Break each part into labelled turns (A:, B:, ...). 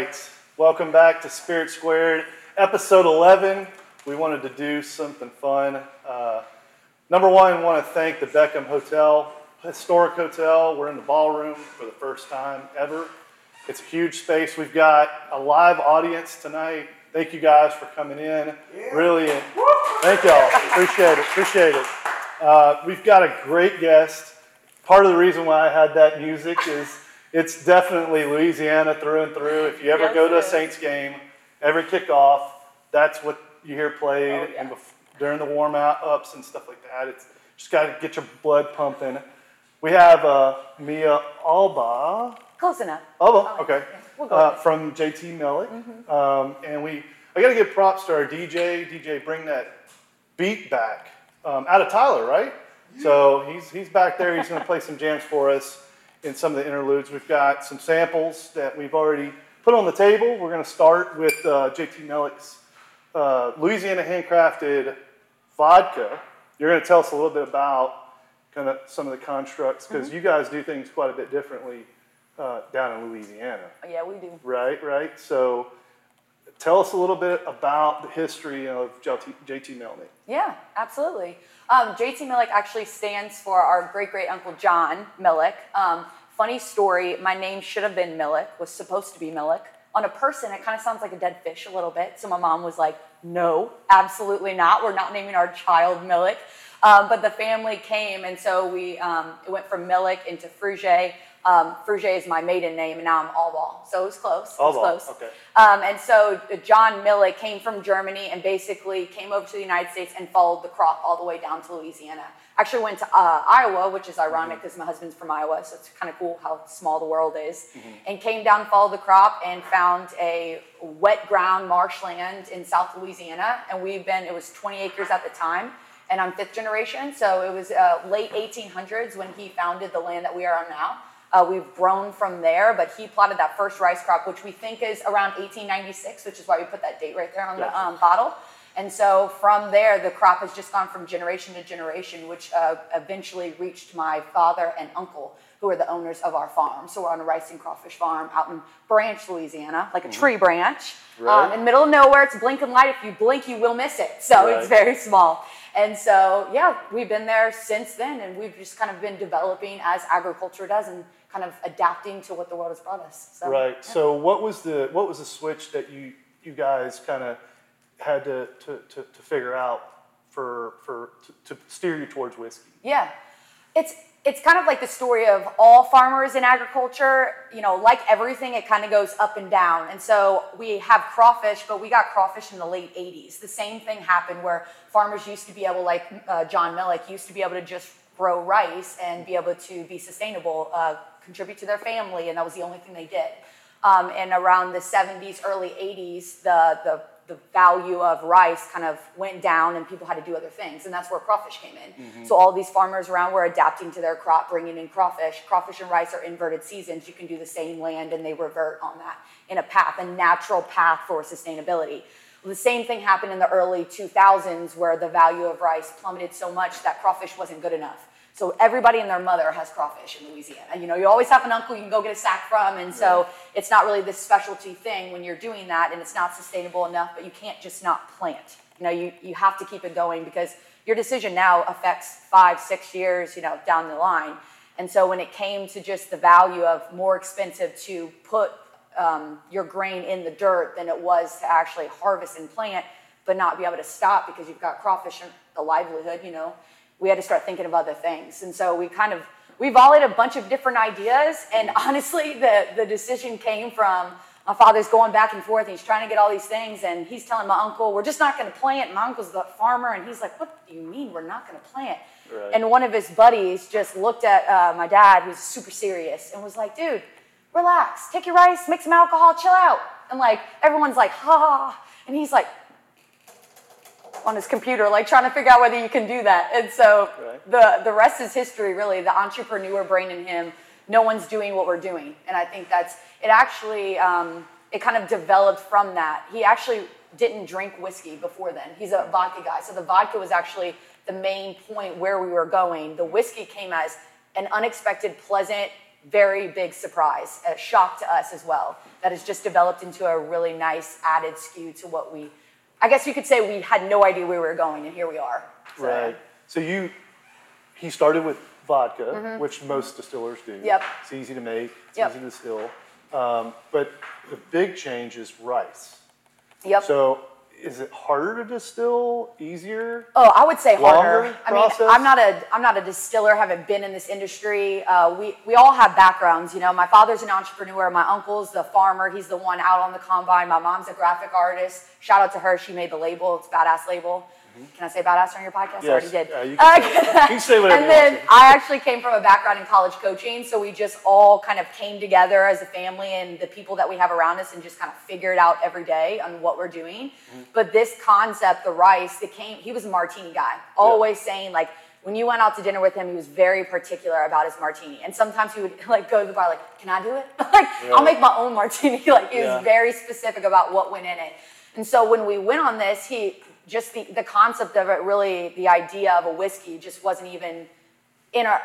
A: right. Welcome back to Spirit Squared, episode 11. We wanted to do something fun. Uh, number one, I want to thank the Beckham Hotel, historic hotel. We're in the ballroom for the first time ever. It's a huge space. We've got a live audience tonight. Thank you guys for coming in. Really, thank y'all. Appreciate it. Appreciate it. Uh, we've got a great guest. Part of the reason why I had that music is it's definitely Louisiana through and through. If you ever
B: Yes,
A: go to a. Saints game, every kickoff, that's what you hear played,
B: Oh, yeah.
A: and bef- during the warm ups and stuff like that. It's just got to get your blood pumping. We have uh, Mia Alba.
B: Close enough.
A: Alba,
B: Oh,
A: okay,
B: yeah. We'll go
A: uh, from JT Meleck.
B: Mm-hmm.
A: Um, and we, I got to give props to our DJ. DJ, bring that beat back um, out of Tyler, right? So he's he's back there. He's going to play some jams for us in some of the interludes. We've got some samples that we've already put on the table. We're going to start with uh, JT Meleck's uh, Louisiana handcrafted vodka. You're going to tell us a little bit about kind of some of the constructs because
B: Mm-hmm.
A: you guys do things quite a bit differently uh, down in Louisiana.
B: Yeah, we do.
A: Right, right. So tell us a little bit about the history of JT, JT Melnick.
B: Yeah, absolutely. Um, JT Meleck actually stands for our great great uncle John Meleck. Um, funny story, my name should have been Meleck, was supposed to be Meleck. On a person, it kind of sounds like a dead fish a little bit. So my mom was like, no, absolutely not. We're not naming our child Meleck. Um, but the family came, and so we um, it went from Meleck into Fruget. Um, Fruget is my maiden name, and now I'm Albaugh. So it was close. It was
A: Albaugh,
B: close.
A: okay.
B: Um, and so uh, John Meleck came from Germany and basically came over to the United States and followed the crop all the way down to Louisiana. Actually went to uh, Iowa, which is ironic because my husband's from Iowa, so it's kind of cool how small the world is. And came down, followed the crop, and found a wet ground marshland in South Louisiana. And we've been, it was 20 acres at the time. And I'm fifth generation, so it was uh, late 1800s when he founded the land that we are on now. Uh, we've grown from there, but he plotted that first rice crop, which we think is around 1896, which is why we put that date right there on the um, bottle. And so from there, the crop has just gone from generation to generation, which uh, eventually reached my father and uncle, who are the owners of our farm. So we're on a rice and crawfish farm out in Branch, Louisiana, like a tree branch. Um, in the middle of nowhere, it's blinking light. If you blink, you will miss it. So
A: Right.
B: it's very small. And so, yeah, we've been there since then, and we've just kind of been developing as agriculture does and kind of adapting to what the world has brought us. So,
A: Right.
B: yeah.
A: So what was the what was the switch that you you guys kind of had to, to, to, to figure out for for to, to steer you towards whiskey?
B: Yeah. It's it's kind of like the story of all farmers in agriculture. You know, like everything, it kind of goes up and down. And so we have crawfish, but we got crawfish in the late 80s. The same thing happened where farmers used to be able, like uh, John Meleck, used to be able to just grow rice and be able to be sustainable, uh, contribute to their family, and that was the only thing they did. Um, and around the 70s, early 80s, the, the, the value of rice kind of went down and people had to do other things. And that's where crawfish came in. So all these farmers around were adapting to their crop, bringing in crawfish. Crawfish and rice are inverted seasons. You can do the same land and they revert on that in a path, a natural path for sustainability. The same thing happened in the early 2000s where the value of rice plummeted so much that crawfish wasn't good enough. So everybody and their mother has crawfish in Louisiana. You know, you always have an uncle you can go get a sack from, and so it's not really this specialty thing when you're doing that, and it's not sustainable enough. But you can't just not plant. You know, you you have to keep it going because your decision now affects five, six years, you know, down the line. And so when it came to just the value of more expensive to put um, your grain in the dirt than it was to actually harvest and plant, but not be able to stop because you've got crawfish and the livelihood, you know, we had to start thinking of other things. And so we kind of we volleyed a bunch of different ideas, and honestly, the the decision came from my father's going back and forth. And he's trying to get all these things, and he's telling my uncle, "We're just not going to plant." And my uncle's the farmer, and he's like, "What do you mean we're not going to plant?"
A: Right.
B: And one of his buddies just looked at uh, my dad, who's super serious, and was like, "Dude, relax. Take your rice, make some alcohol, chill out." And like everyone's like, "Ha!" And he's like on his computer, like trying to figure out whether you can do that. And so
A: Right.
B: the the rest is history. Really, the entrepreneur brain in him. No one's doing what we're doing, and I think that's it. Actually, um, it kind of developed from that. He actually didn't drink whiskey before then. He's a vodka guy, so the vodka was actually the main point where we were going. The whiskey came as an unexpected, pleasant very big surprise, a shock to us as well. That has just developed into a really nice added SKU to what we, I guess you could say we had no idea where we were going, and here we are.
A: So. Right. So you, he started with vodka, mm-hmm. which most distillers do.
B: Yep.
A: It's easy to make. It's yep. easy to distill. Um, but the big change is rice.
B: Yep.
A: So is it harder to distill? Easier?
B: Oh, I would say harder. I mean, I'm not a I'm not a distiller. Haven't been in this industry. Uh, we we all have backgrounds. You know, my father's an entrepreneur. My uncle's the farmer. He's the one out on the combine. My mom's a graphic artist. Shout out to her. She made the label. It's a badass label. Mm-hmm. Can I say badass on your podcast?
A: Yes.
B: I already did.
A: Uh, you, can say, you can say whatever.
B: and then I actually came from a background in college coaching, so we just all kind of came together as a family and the people that we have around us and just kind of figured out every day on what we're doing. Mm-hmm. But this concept, the rice, it came. He was a martini guy, always yeah. saying like when you went out to dinner with him, he was very particular about his martini. And sometimes he would like go to the bar, like, "Can I do it? like, I'll make my own martini." like, he yeah. was very specific about what went in it. And so when we went on this, he just the, the concept of it really the idea of a whiskey just wasn't even in our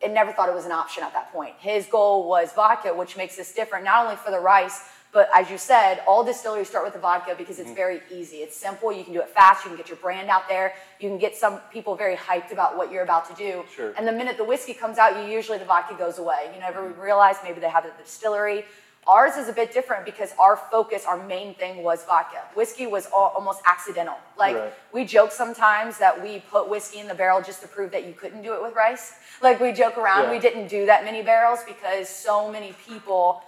B: it never thought it was an option at that point. His goal was vodka which makes this different not only for the rice but as you said all distilleries start with the vodka because it's mm-hmm. very easy. It's simple. You can do it fast. You can get your brand out there. You can get some people very hyped about what you're about to do.
A: Sure.
B: and the minute the whiskey comes out you usually the vodka goes away. You never mm-hmm. realize maybe they have it at the distillery Ours is a bit different because our focus, our main thing was vodka. Whiskey was all, almost accidental. Like right. we joke sometimes that we put whiskey in the barrel just to prove that you couldn't do it with rice. Like we joke around, yeah. we didn't do that many barrels because so many people,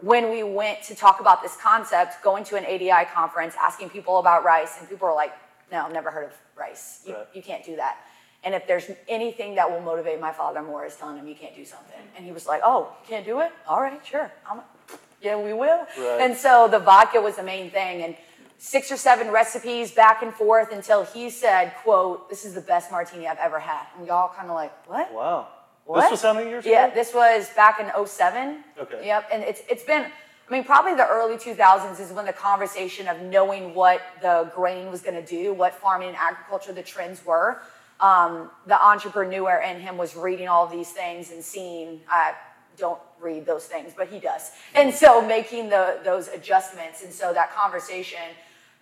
B: when we went to talk about this concept, going to an ADI conference, asking people about rice, and people were like, "No, I've never heard of rice. You, right. you can't do that." And if there's anything that will motivate my father more is telling him you can't do something. And he was like, "Oh, can't do it? All right, sure. I'm, yeah, we will.
A: Right.
B: And so the vodka was the main thing. And six or seven recipes back and forth until he said, quote, this is the best martini I've ever had. And y'all kind of like, what?
A: Wow.
B: What?
A: This was how many years
B: yeah,
A: ago?
B: Yeah, this was back in 07.
A: Okay.
B: Yep. And it's, it's been, I mean, probably the early 2000s is when the conversation of knowing what the grain was going to do, what farming and agriculture the trends were. Um, the entrepreneur in him was reading all these things and seeing, uh, don't read those things, but he does. And so making the, those adjustments. And so that conversation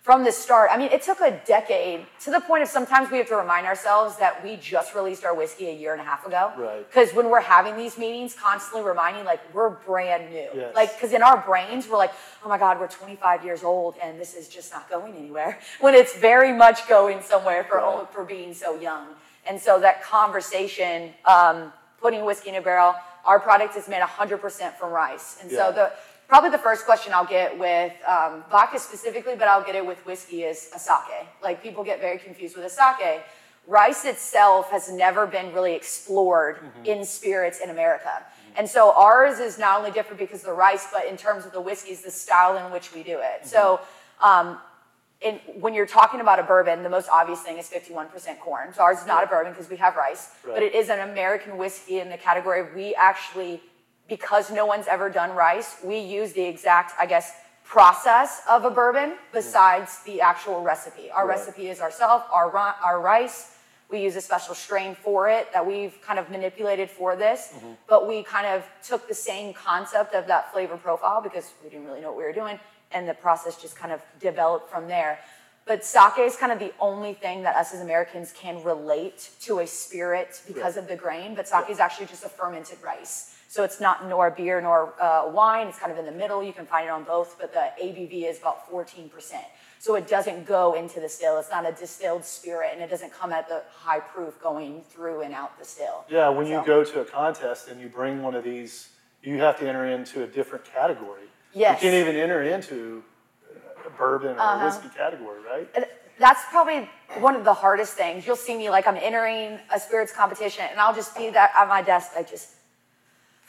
B: from the start, I mean, it took a decade to the point of sometimes we have to remind ourselves that we just released our whiskey a year and a half ago.
A: Right.
B: Because when we're having these meetings, constantly reminding, like, we're brand new.
A: Yes.
B: Like, because in our brains, we're like, oh my God, we're 25 years old and this is just not going anywhere. When it's very much going somewhere for, right. for being so young. And so that conversation, um, putting whiskey in a barrel, our product is made 100% from rice. And yeah. so the probably the first question I'll get with um, vodka specifically, but I'll get it with whiskey is a sake. Like people get very confused with a sake. Rice itself has never been really explored mm-hmm. in spirits in America. Mm-hmm. And so ours is not only different because of the rice, but in terms of the whiskeys, the style in which we do it. Mm-hmm. So um, in, when you're talking about a bourbon, the most obvious thing is 51% corn. So ours is not a bourbon because we have rice,
A: right.
B: but it is an American whiskey in the category we actually, because no one's ever done rice, we use the exact, I guess, process of a bourbon besides the actual recipe. Our
A: right.
B: recipe is ourself, our, our rice. We use a special strain for it that we've kind of manipulated for this, mm-hmm. but we kind of took the same concept of that flavor profile because we didn't really know what we were doing and the process just kind of developed from there. But sake is kind of the only thing that us as Americans can relate to a spirit because of the grain. But sake is actually just a fermented rice. So it's not nor beer nor uh, wine. It's kind of in the middle. You can find it on both, but the ABV is about 14%. So it doesn't go into the still. It's not a distilled spirit, and it doesn't come at the high proof going through and out the still.
A: Yeah, when so. you go to a contest and you bring one of these, you have to enter into a different category.
B: Yes.
A: You can't even enter into a bourbon or uh-huh. a whiskey category, right?
B: That's probably one of the hardest things. You'll see me like I'm entering a spirits competition, and I'll just be that at my desk, like just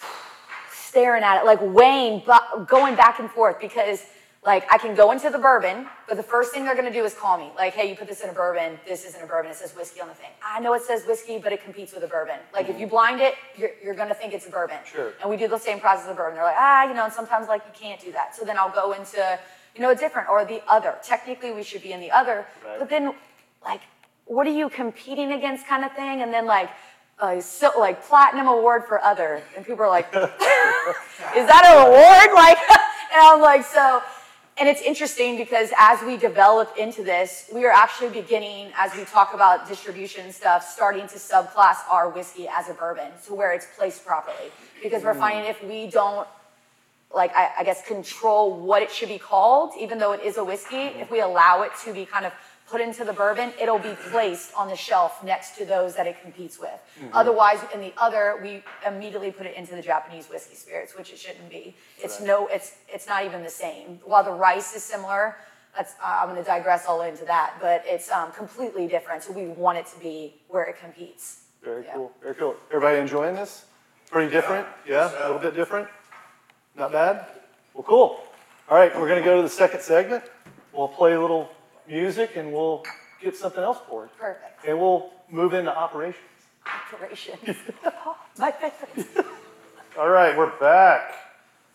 B: staring at it, like weighing, going back and forth because like I can go into the bourbon, but the first thing they're going to do is call me. Like, hey, you put this in a bourbon. This isn't a bourbon. It says whiskey on the thing. I know it says whiskey, but it competes with a bourbon. Like, if you blind it, you're, you're going to think it's a bourbon.
A: Sure.
B: And we do the same process of bourbon. They're like, ah, you know, and sometimes like you can't do that. So then I'll go into, you know, a different or the other. Technically, we should be in the other,
A: right.
B: but then like, what are you competing against, kind of thing? And then like uh, so, like platinum award for other, and people are like, "Is that an award?" Like, and I'm like, so. And it's interesting because as we develop into this, we are actually beginning, as we talk about distribution stuff, starting to subclass our whiskey as a bourbon to where it's placed properly. Because we're mm. finding if we don't, like, I, I guess, control what it should be called, even though it is a whiskey, if we allow it to be kind of put into the bourbon, it'll be placed on the shelf next to those that it competes with. Mm-hmm. Otherwise, in the other, we immediately put it into the Japanese whiskey spirits, which it shouldn't be. It's right. no, it's it's not even the same. While the rice is similar, that's I'm going to digress all into that, but it's um, completely different. So we want it to be where it competes.
A: Very yeah. cool. Very cool. Everybody enjoying this? Pretty different? Yeah, a little bit different. Not bad. Well, cool. All right, we're going to go to the second segment. We'll play a little music and we'll get something else for it.
B: Perfect.
A: And we'll move into operations.
B: Operations. oh, my favorite.
A: All right, we're back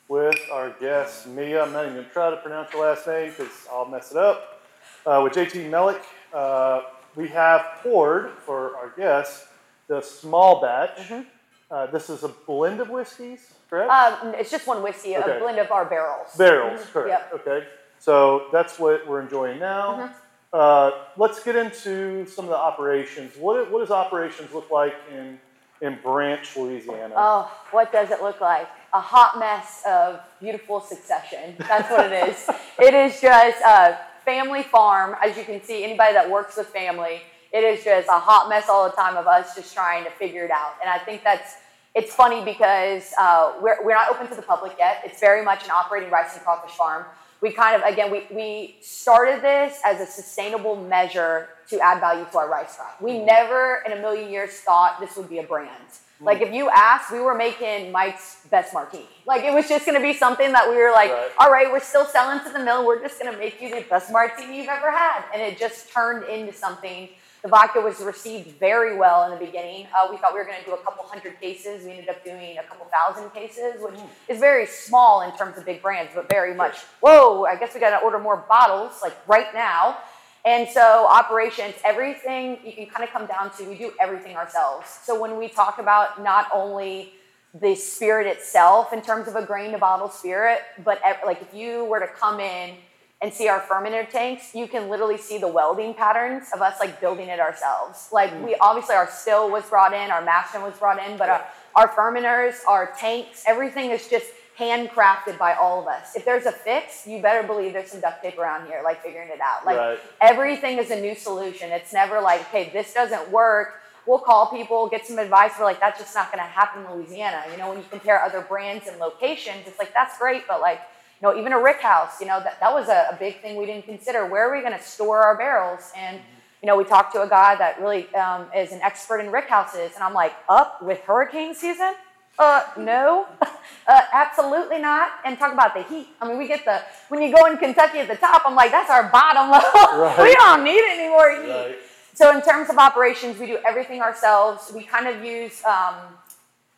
A: with our guest, Mia. I'm not even going to try to pronounce your last name because I'll mess it up. Uh, with JT Meleck, uh, we have poured for our guest the small batch. Mm-hmm. Uh, this is a blend of whiskeys, correct?
B: Um, it's just one whiskey, okay. a blend of our barrels.
A: Barrels, mm-hmm. correct. Yep. Okay. So that's what we're enjoying now. Mm-hmm. Uh, let's get into some of the operations. What, what does operations look like in, in Branch, Louisiana?
B: Oh, what does it look like? A hot mess of beautiful succession. That's what it is. it is just a family farm. As you can see, anybody that works with family, it is just a hot mess all the time of us just trying to figure it out. And I think that's it's funny because uh, we're, we're not open to the public yet. It's very much an operating rice and crawfish farm we kind of again we, we started this as a sustainable measure to add value to our rice crop we mm-hmm. never in a million years thought this would be a brand mm-hmm. like if you asked we were making mike's best martini like it was just going to be something that we were like right. all right we're still selling to the mill we're just going to make you the best martini you've ever had and it just turned into something the vodka was received very well in the beginning. Uh, we thought we were going to do a couple hundred cases. We ended up doing a couple thousand cases, which is very small in terms of big brands, but very much, whoa, I guess we got to order more bottles, like right now. And so, operations, everything you can kind of come down to, we do everything ourselves. So, when we talk about not only the spirit itself in terms of a grain to bottle spirit, but like if you were to come in and see our fermenter tanks, you can literally see the welding patterns of us like building it ourselves. Like we mm. obviously our still was brought in, our mashing was brought in, but uh, our, our fermenters, our tanks, everything is just handcrafted by all of us. If there's a fix, you better believe there's some duct tape around here, like figuring it out. Like right. everything is a new solution. It's never like, okay, this doesn't work. We'll call people, get some advice. We're like, that's just not going to happen in Louisiana. You know, when you compare other brands and locations, it's like that's great, but like you know, even a rick house, you know, that, that was a, a big thing we didn't consider. Where are we going to store our barrels? And, you know, we talked to a guy that really um, is an expert in rick houses. And I'm like, up with hurricane season? Uh, no, uh, absolutely not. And talk about the heat. I mean, we get the, when you go in Kentucky at the top, I'm like, that's our bottom level. Right. we don't need any more heat. Right. So in terms of operations, we do everything ourselves. We kind of use um,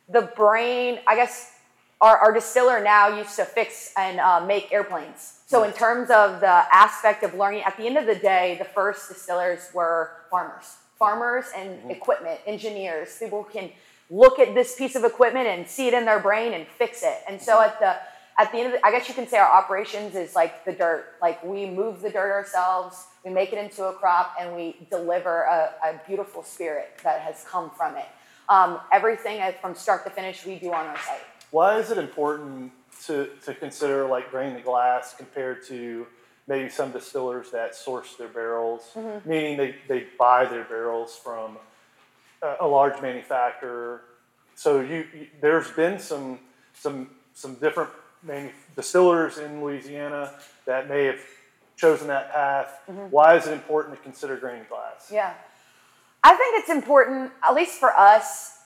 B: the brain, I guess our, our distiller now used to fix and uh, make airplanes. So in terms of the aspect of learning, at the end of the day, the first distillers were farmers, farmers and mm-hmm. equipment engineers. People can look at this piece of equipment and see it in their brain and fix it. And so mm-hmm. at the at the end of the, I guess you can say our operations is like the dirt. Like we move the dirt ourselves, we make it into a crop, and we deliver a, a beautiful spirit that has come from it. Um, everything from start to finish we do on our site.
A: Why is it important to, to consider like grain to glass compared to maybe some distillers that source their barrels, mm-hmm. meaning they, they buy their barrels from a, a large manufacturer. So you, you, there's been some some some different manu- distillers in Louisiana that may have chosen that path. Mm-hmm. Why is it important to consider grain glass?
B: Yeah, I think it's important, at least for us,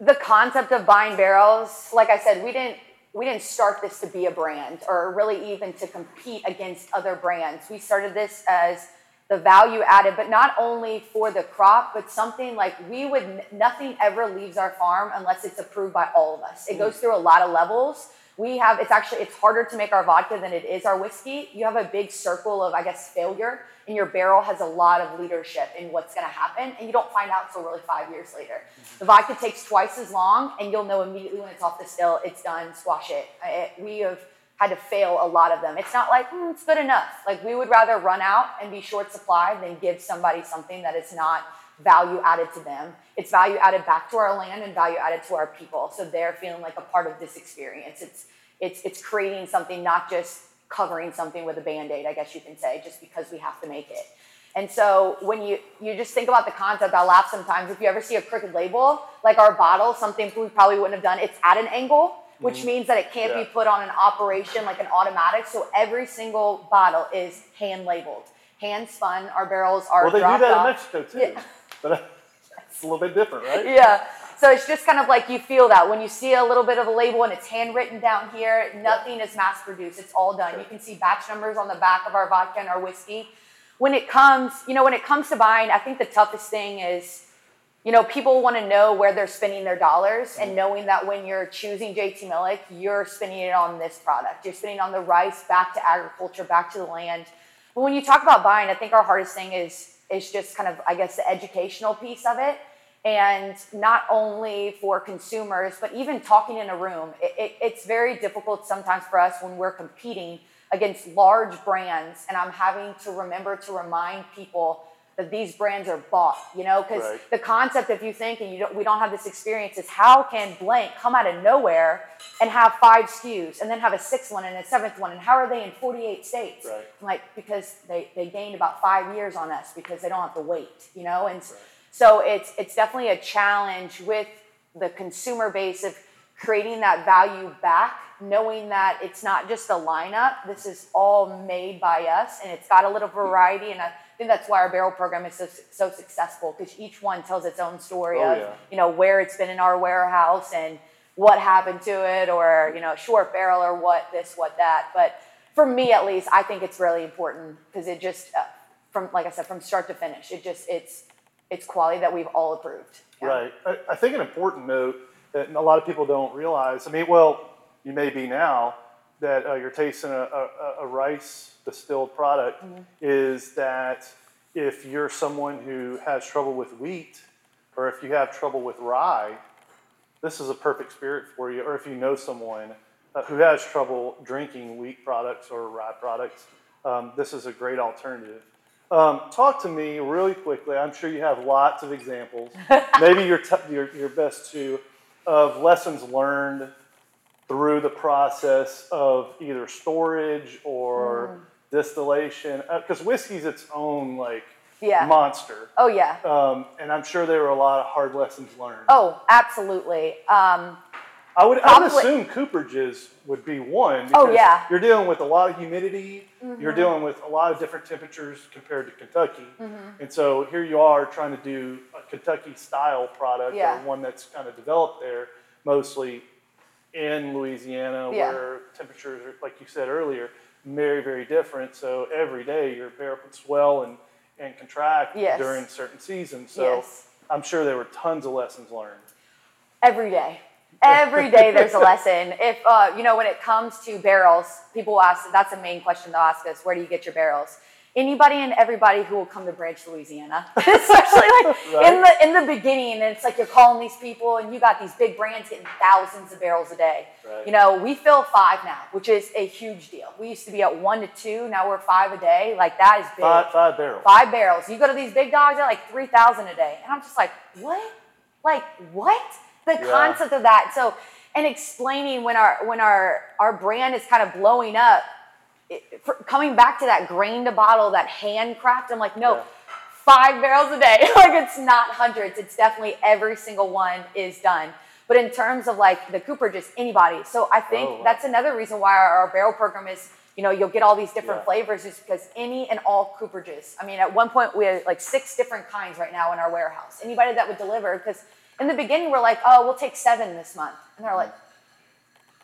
B: the concept of buying barrels, like I said, we didn't we didn't start this to be a brand or really even to compete against other brands. We started this as the value added, but not only for the crop, but something like we would nothing ever leaves our farm unless it's approved by all of us. It goes mm. through a lot of levels. We have it's actually it's harder to make our vodka than it is our whiskey. You have a big circle of i guess failure and your barrel has a lot of leadership in what's going to happen and you don't find out until really five years later. The vodka takes twice as long and you'll know immediately when it's off the still it's done squash it, it we have had to fail a lot of them. It's not like mm, it's good enough. Like we would rather run out and be short supply than give somebody something that is not value added to them. It's value added back to our land and value added to our people. So they're feeling like a part of this experience. It's it's it's creating something, not just covering something with a band-aid, I guess you can say, just because we have to make it. And so when you you just think about the concept, I laugh sometimes. If you ever see a crooked label, like our bottle, something we probably wouldn't have done, it's at an angle, which mm-hmm. means that it can't yeah. be put on an operation like an automatic. So every single bottle is hand labeled, hand spun. Our barrels are.
A: Well, they do that off. in Mexico too. Yeah. But it's a little bit different, right?
B: Yeah. So it's just kind of like you feel that when you see a little bit of a label and it's handwritten down here, nothing is mass produced. It's all done. You can see batch numbers on the back of our vodka and our whiskey. When it comes, you know, when it comes to buying, I think the toughest thing is, you know, people want to know where they're spending their dollars and mm. knowing that when you're choosing JT Meleck, you're spending it on this product. You're spending on the rice back to agriculture, back to the land. But when you talk about buying, I think our hardest thing is is just kind of, I guess, the educational piece of it. And not only for consumers, but even talking in a room. It, it, it's very difficult sometimes for us when we're competing against large brands. And I'm having to remember to remind people that these brands are bought, you know, because right. the concept, if you think and you don't, we don't have this experience, is how can blank come out of nowhere and have five SKUs and then have a sixth one and a seventh one, and how are they in 48 states?
A: Right.
B: Like because they they gained about five years on us because they don't have to wait, you know, and right. so it's it's definitely a challenge with the consumer base of creating that value back knowing that it's not just a lineup this is all made by us and it's got a little variety and I think that's why our barrel program is so, so successful because each one tells its own story oh, of yeah. you know where it's been in our warehouse and what happened to it or you know short barrel or what this what that but for me at least i think it's really important because it just uh, from like i said from start to finish it just it's it's quality that we've all approved
A: yeah. right I, I think an important note that a lot of people don't realize i mean well you may be now that uh, you're tasting a, a, a rice distilled product mm-hmm. is that if you're someone who has trouble with wheat or if you have trouble with rye, this is a perfect spirit for you. Or if you know someone uh, who has trouble drinking wheat products or rye products, um, this is a great alternative. Um, talk to me really quickly. I'm sure you have lots of examples. Maybe your, t- your, your best two of lessons learned through the process of either storage or mm distillation because uh, whiskey's its own like yeah. monster.
B: Oh yeah.
A: Um, and I'm sure there were a lot of hard lessons learned.
B: Oh, absolutely. Um,
A: I would, I would assume cooperages would be one.
B: Oh yeah.
A: You're dealing with a lot of humidity. Mm-hmm. You're dealing with a lot of different temperatures compared to Kentucky. Mm-hmm. And so here you are trying to do a Kentucky style product yeah. or one that's kind of developed there mostly in Louisiana yeah. where temperatures are, like you said earlier, very, very different. So every day your barrel can swell and, and contract yes. during certain seasons. So yes. I'm sure there were tons of lessons learned.
B: Every day. Every day there's a lesson. If, uh, you know, when it comes to barrels, people ask, that's the main question they'll ask us, where do you get your barrels? anybody and everybody who will come to Branch, Louisiana. Especially like right. in the in the beginning, and it's like you're calling these people, and you got these big brands getting thousands of barrels a day. Right. You know, we fill five now, which is a huge deal. We used to be at one to two, now we're five a day. Like that is big.
A: Five, five barrels.
B: Five barrels. You go to these big dogs, they're like three thousand a day, and I'm just like, what? Like what? The yeah. concept of that. So, and explaining when our when our our brand is kind of blowing up it, coming back to that grain to bottle, that handcraft, I'm like, no, yeah. five barrels a day. like it's not hundreds. It's definitely every single one is done. But in terms of like the Cooper, just anybody. So I think oh, wow. that's another reason why our, our, barrel program is, you know, you'll get all these different yeah. flavors just because any and all Cooperages. I mean, at one point we had like six different kinds right now in our warehouse. Anybody that would deliver, because in the beginning we're like, oh, we'll take seven this month. And they're like,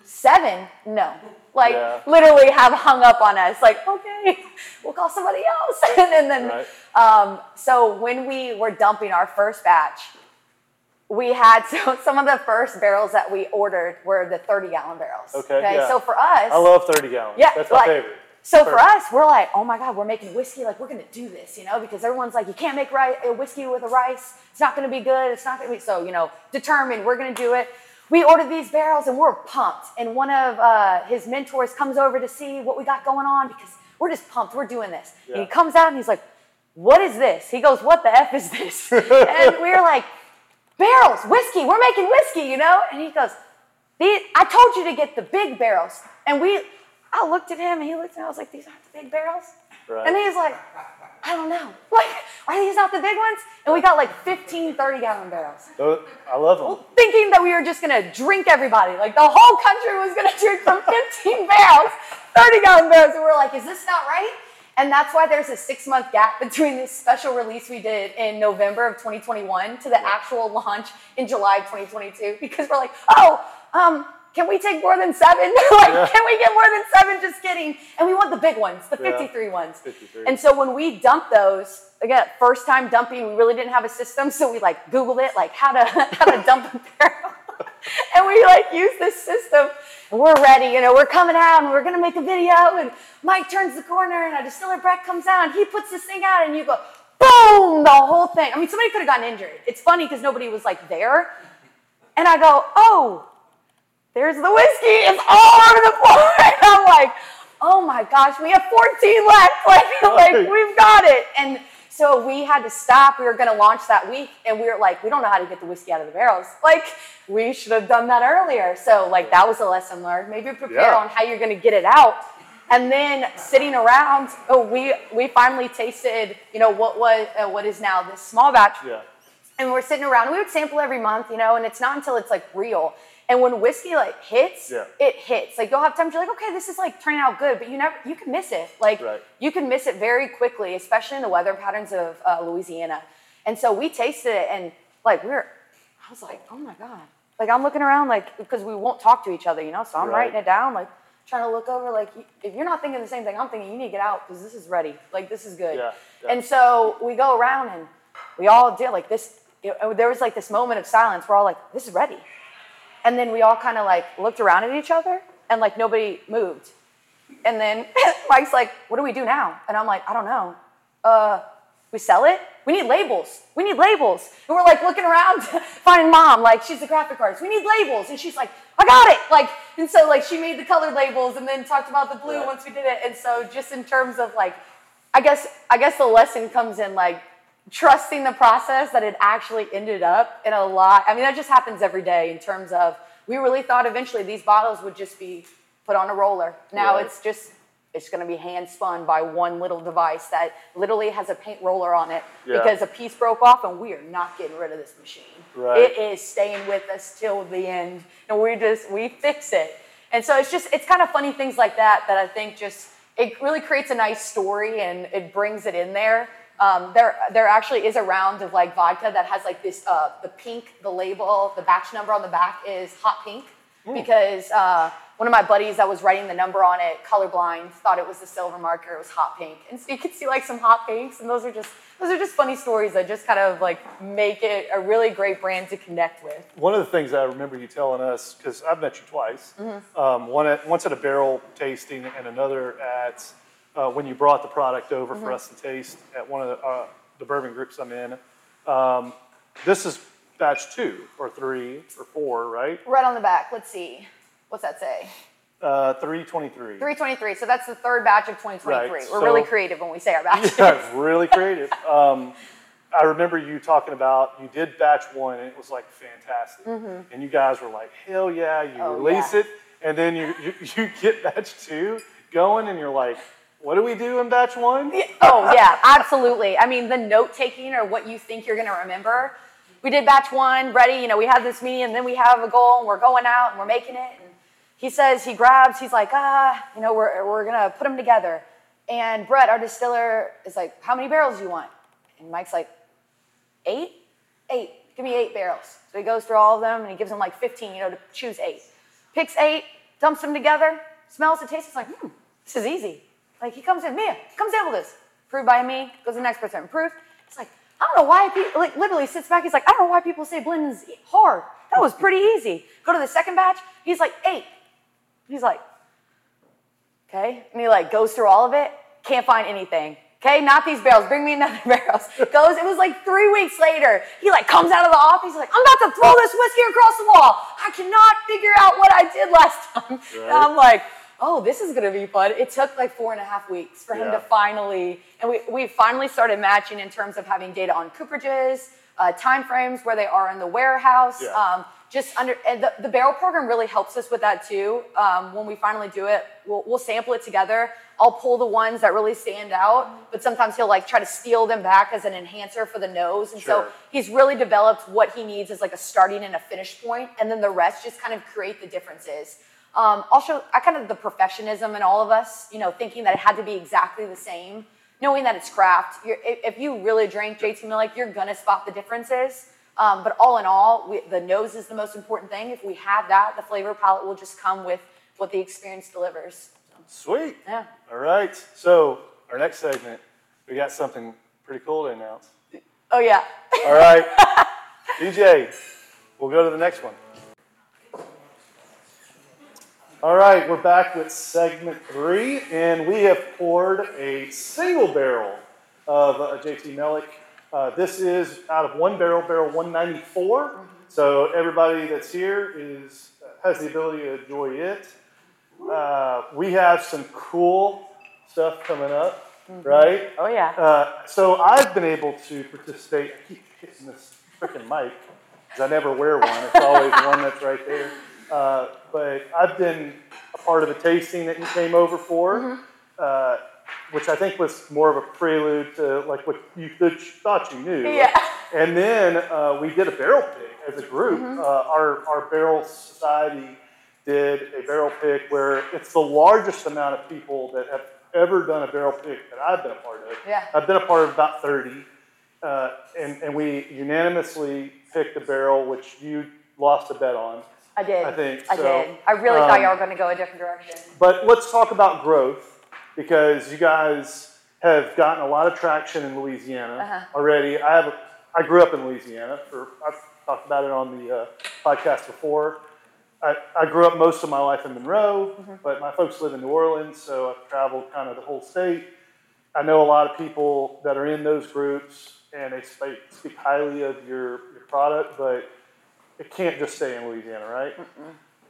B: seven? No like yeah. literally have hung up on us like okay we'll call somebody else and then right. um, so when we were dumping our first batch we had so some of the first barrels that we ordered were the 30 gallon barrels.
A: Okay, yeah.
B: So for us,
A: I love 30 gallons.
B: Yeah,
A: That's my
B: like-
A: favorite.
B: So for us, we're like, oh my God, we're making whiskey. Like we're gonna do this, you know, because everyone's like, you can't make ri- uh, whiskey with a rice. It's not gonna be good. It's not gonna be so. You know, determined. We're gonna do it. We ordered these barrels and we're pumped. And one of uh, his mentors comes over to see what we got going on because we're just pumped. We're doing this. And he comes out and he's like, what is this? He goes, what the f is this? and we're like, barrels, whiskey. We're making whiskey, you know. And he goes, these, I told you to get the big barrels. And we, I looked at him and he looked at me. I was like, these aren't the big barrels.
A: Right.
B: And he's like, I don't know. Like, are these not the big ones? And we got like 15 30 gallon barrels.
A: I love them.
B: Thinking that we were just gonna drink everybody. Like the whole country was gonna drink from 15 barrels, 30 gallon barrels. And we're like, is this not right? And that's why there's a six month gap between this special release we did in November of 2021 to the actual launch in July of 2022. Because we're like, oh, um, can we take more than seven? like,
A: Yeah.
B: can we get more than seven? Just kidding. And we want the big ones, the
A: Yeah.
B: 53 ones.
A: 53.
B: And so when we dumped those, again, first time dumping, we really didn't have a system, so we like Googled it, like how to how to dump a barrel. and we like use this system. And we're ready, you know, we're coming out and we're gonna make a video. And Mike turns the corner and a distiller Brett comes out and he puts this thing out and you go, boom, the whole thing. I mean, somebody could have gotten injured. It's funny because nobody was like there. And I go, oh, there's the whiskey. It's all over the floor. And I'm like, oh my gosh, we have 14 left. Like, like we've got it. And so we had to stop. We were going to launch that week, and we were like, we don't know how to get the whiskey out of the barrels. Like, we should have done that earlier. So, like, that was a lesson learned. Maybe prepare
A: Yeah.
B: on how you're going to get it out. And then sitting around, oh, we we finally tasted, you know, what was uh, what is now this small batch
A: Yeah.
B: and we're sitting around. We would sample every month, you know, and it's not until it's like real. And when whiskey like hits,
A: Yeah.
B: it hits. Like you'll have times you're like, okay, this is like turning out good, but you never, you can miss it. Like
A: Right.
B: you can miss it very quickly, especially in the weather patterns of uh, Louisiana. And so we tasted it, and like we we're, I was like, oh my god. Like I'm looking around, like because we won't talk to each other, you know. So I'm
A: Right.
B: writing it down, like trying to look over, like if you're not thinking the same thing I'm thinking, you need to get out because this is ready. Like this is good.
A: Yeah, yeah.
B: And so we go around and we all did like this. it- there was like this moment of silence. We're all like, this is ready. And then we all kind of like looked around at each other and like nobody moved. And then Mike's like, what do we do now? And I'm like, I don't know. Uh, we sell it? We need labels. We need labels. And we're like looking around, finding mom, like she's a graphic artist. We need labels. And she's like, I got it. Like, and so like she made the colored labels and then talked about the blue once we did it. And so just in terms of like, I guess I guess the lesson comes in like trusting the process that it actually ended up in a lot. I mean, that just happens every day in terms of we really thought eventually these bottles would just be put on a roller. Now
A: Right.
B: it's just it's going to be hand spun by one little device that literally has a paint roller on it
A: Yeah.
B: because a piece broke off and we are not getting rid of this machine.
A: Right.
B: It is staying with us till the end and we just we fix it. And so it's just it's kind of funny things like that that I think just it really creates a nice story and it brings it in there. Um, there, there actually is a round of like vodka that has like this, uh, the pink, the label, the batch number on the back is hot pink because uh, one of my buddies that was writing the number on it, colorblind, thought it was the silver marker. It was hot pink, and so you can see like some hot pinks, and those are just those are just funny stories that just kind of like make it a really great brand to connect with.
A: One of the things I remember you telling us, because I've met you twice,
B: Mm-hmm.
A: um, one at, once at a barrel tasting and another at uh, when you brought the product over
B: Mm-hmm.
A: for us to taste at one of the, uh, the bourbon groups I'm in. Um, this is batch two or three or four, right?
B: Right on the back. Let's see, what's that say?
A: Uh, 323.
B: 323. So that's the third batch of 2023.
A: Right,
B: We're
A: so-
B: really creative when we say our batches.
A: Yeah, really creative. Um, I remember you talking about you did batch one and it was like fantastic, and you guys were like, "Hell yeah!" You
B: Mm-hmm. Oh,
A: release
B: yeah.
A: it, and then you, you you get batch two going, and you're like, "What do we do in batch one?"
B: oh yeah, absolutely. I mean, the note taking or what you think you're going to remember. We did batch one, ready. You know, we had this meeting, and then we have a goal, and we're going out, and we're making it. And he says he grabs. He's like, ah, you know, we're we're gonna put them together. And Brett, our distiller, is like, how many barrels do you want? And Mike's like, eight, eight. Give me eight barrels. So he goes through all of them, and he gives them like 15, you know, to choose eight. Picks eight, dumps them together, smells it, tastes. It's like, hmm, this is easy. Like he comes in, Mia, come sample this. Approved by me. Goes to the next person. Approved. It's like, I don't know why people, like literally sits back. He's like, I don't know why people say blending's hard. That was pretty easy. Go to the second batch. He's like, eight. He's like, okay. And he like goes through all of it. Can't find anything. Okay, not these barrels. Bring me another barrels. Goes. It was like three weeks later. He like comes out of the office. He's like, I'm about to throw this whiskey across the wall. I cannot figure out what I did last time.
A: Right.
B: And I'm like, oh, this is gonna be fun. It took like four and a half weeks for him
A: Yeah.
B: to finally, and we we finally started matching in terms of having data on cooperages, uh, time frames where they are in the warehouse.
A: Yeah.
B: Um, just under and the, the barrel program really helps us with that too. Um, when we finally do it, we'll, we'll sample it together. I'll pull the ones that really stand out, but sometimes he'll like try to steal them back as an enhancer for the nose. And
A: Sure.
B: so he's really developed what he needs as like a starting and a finish point, and then the rest just kind of create the differences. Um, also, I kind of the perfectionism in all of us, you know, thinking that it had to be exactly the same, knowing that it's craft. You're, if, you really drink JT Meleck, you're gonna spot the differences. Um, but all in all, we, the nose is the most important thing. If we have that, the flavor palette will just come with what the experience delivers.
A: Sweet.
B: Yeah.
A: All right. So our next segment, we got something pretty cool to announce.
B: Oh yeah.
A: All right, DJ, we'll go to the next one. All right, we're back with segment three, and we have poured a single barrel of uh, JT Meleck. Uh, this is out of one barrel, barrel 194. So everybody that's here is has the ability to enjoy it. Uh, we have some cool stuff coming up, right?
B: Oh yeah.
A: Uh, so I've been able to participate. I keep hitting this freaking mic because I never wear one. It's always one that's right there. Uh, but I've been a part of a tasting that you came over for, uh, which I think was more of a prelude to like what you thought you knew.
B: Yeah.
A: And then uh, we did a barrel pick as a group. Uh, our, our barrel society did a barrel pick where it's the largest amount of people that have ever done a barrel pick that I've been a part of.
B: Yeah.
A: I've been a part of about 30. Uh, and, and we unanimously picked a barrel which you lost a bet on.
B: I did.
A: I think
B: I
A: so.
B: did. I really
A: Um,
B: thought y'all were going to go a different direction.
A: But let's talk about growth because you guys have gotten a lot of traction in Louisiana
B: Uh-huh.
A: already. I have, I grew up in Louisiana. For I've talked about it on the uh, podcast before. I, I grew up most of my life in Monroe,
B: Mm-hmm.
A: but my folks live in New Orleans, so I've traveled kind of the whole state. I know a lot of people that are in those groups, and they speak, speak highly of your, your product, but it can't just stay in Louisiana, right?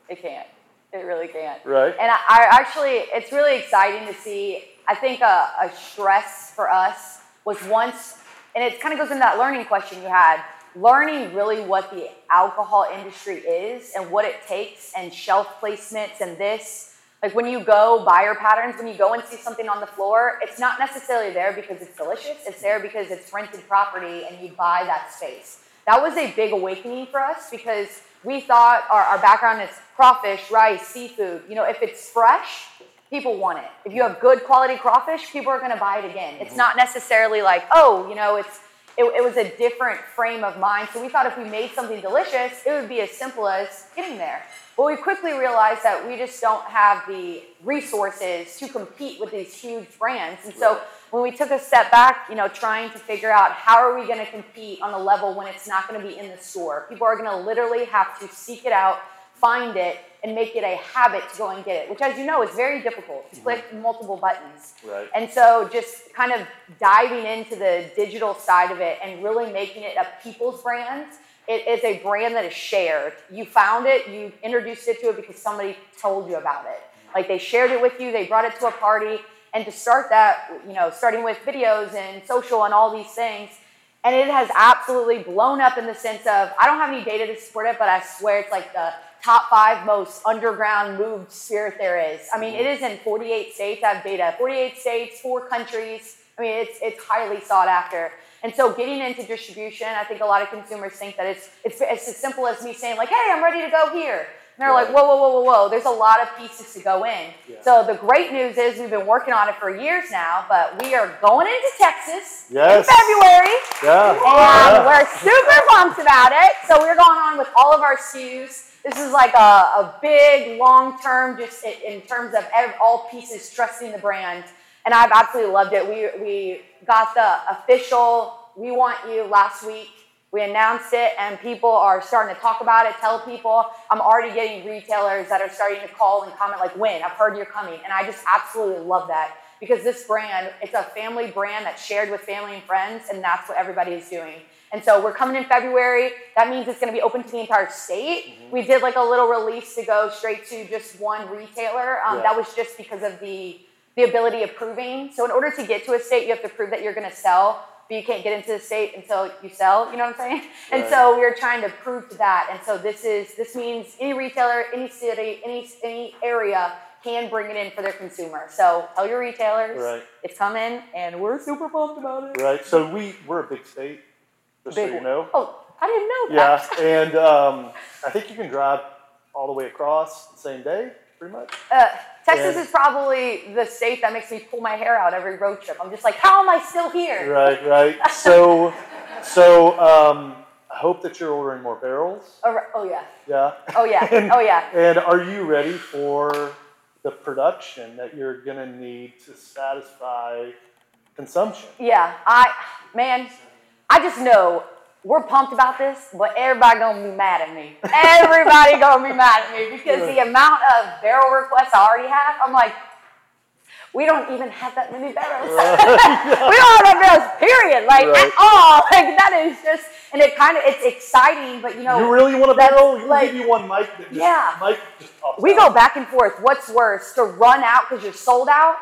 B: It can't. It really can't.
A: Right.
B: And I, I actually, it's really exciting to see. I think a, a stress for us was once, and it kind of goes into that learning question you had. Learning really what the alcohol industry is and what it takes, and shelf placements and this. Like when you go buyer patterns, when you go and see something on the floor, it's not necessarily there because it's delicious. It's there because it's rented property and you buy that space. That was a big awakening for us because we thought our, our background is crawfish, rice, seafood. You know, if it's fresh, people want it. If you have good quality crawfish, people are going to buy it again. It's not necessarily like, oh, you know, it's it, it was a different frame of mind. So we thought if we made something delicious, it would be as simple as getting there. But we quickly realized that we just don't have the resources to compete with these huge brands. And so when we took a step back, you know, trying to figure out how are we going to compete on a level when it's not going to be in the store. People are going to literally have to seek it out, find it, and make it a habit to go and get it, which, as you know, is very difficult to mm-hmm. click multiple buttons.
A: Right.
B: And so, just kind of diving into the digital side of it and really making it a people's brand. It is a brand that is shared. You found it, you introduced it to it because somebody told you about it. Mm-hmm. Like they shared it with you, they brought it to a party, and to start that, you know, starting with videos and social and all these things, and it has absolutely blown up in the sense of I don't have any data to support it, but I swear it's like the top five most underground moved spirit there is. I mean, it is in 48 states. I have data. 48 states, four countries. I mean, it's it's highly sought after. And so, getting into distribution, I think a lot of consumers think that it's it's, it's as simple as me saying like, "Hey, I'm ready to go here." And they're like, whoa, whoa, whoa, whoa, whoa. There's a lot of pieces to go in.
A: Yeah.
B: So the great news is we've been working on it for years now, but we are going into Texas
A: Yes.
B: in February.
A: Yeah.
B: And
A: Yeah.
B: we're super pumped about it. So we're going on with all of our SKUs. This is like a, a big, long term, just in, in terms of ev- all pieces, trusting the brand. And I've absolutely loved it. We, we got the official we want you last week. We announced it, and people are starting to talk about it, tell people. I'm already getting retailers that are starting to call and comment, like, when? I've heard you're coming. And I just absolutely love that because this brand, it's a family brand that's shared with family and friends, and that's what everybody is doing. And so we're coming in February. That means it's going to be open to the entire state. Mm-hmm. We did like a little release to go straight to just one retailer. Um, yeah. That was just because of the the ability of proving. So in order to get to a state, you have to prove that you're going to sell, but you can't get into the state until you sell. You know what I'm saying? Right. And so we are trying to prove to that. And so this is this means any retailer, any city, any any area can bring it in for their consumer. So tell your retailers
A: right.
B: it's coming, and we're super pumped about it.
A: Right. So we we're a big state, just big so you know.
B: Oh, I didn't know
A: that. Yeah, and um, I think you can drive all the way across the same day, pretty much.
B: Uh, Texas and, is probably the state that makes me pull my hair out every road trip. I'm just like, how am I still here?
A: Right, right. So, so um, I hope that you're ordering more barrels.
B: Oh, oh yeah.
A: Yeah.
B: Oh yeah.
A: and,
B: oh yeah.
A: And are you ready for the production that you're to need to satisfy consumption.
B: Yeah, I man, I just know we're pumped about this, but everybody gonna be mad at me. Everybody gonna be mad at me because the amount of barrel requests I already have, I'm like, we don't even have that many barrels. we don't have that barrels, period. Like right. at all. Like that is just, and it kind of it's exciting, but you know.
A: You really want a barrel? You like, give you one mic. Just,
B: yeah.
A: Mic just
B: we go back and forth. What's worse, to run out because you're sold out,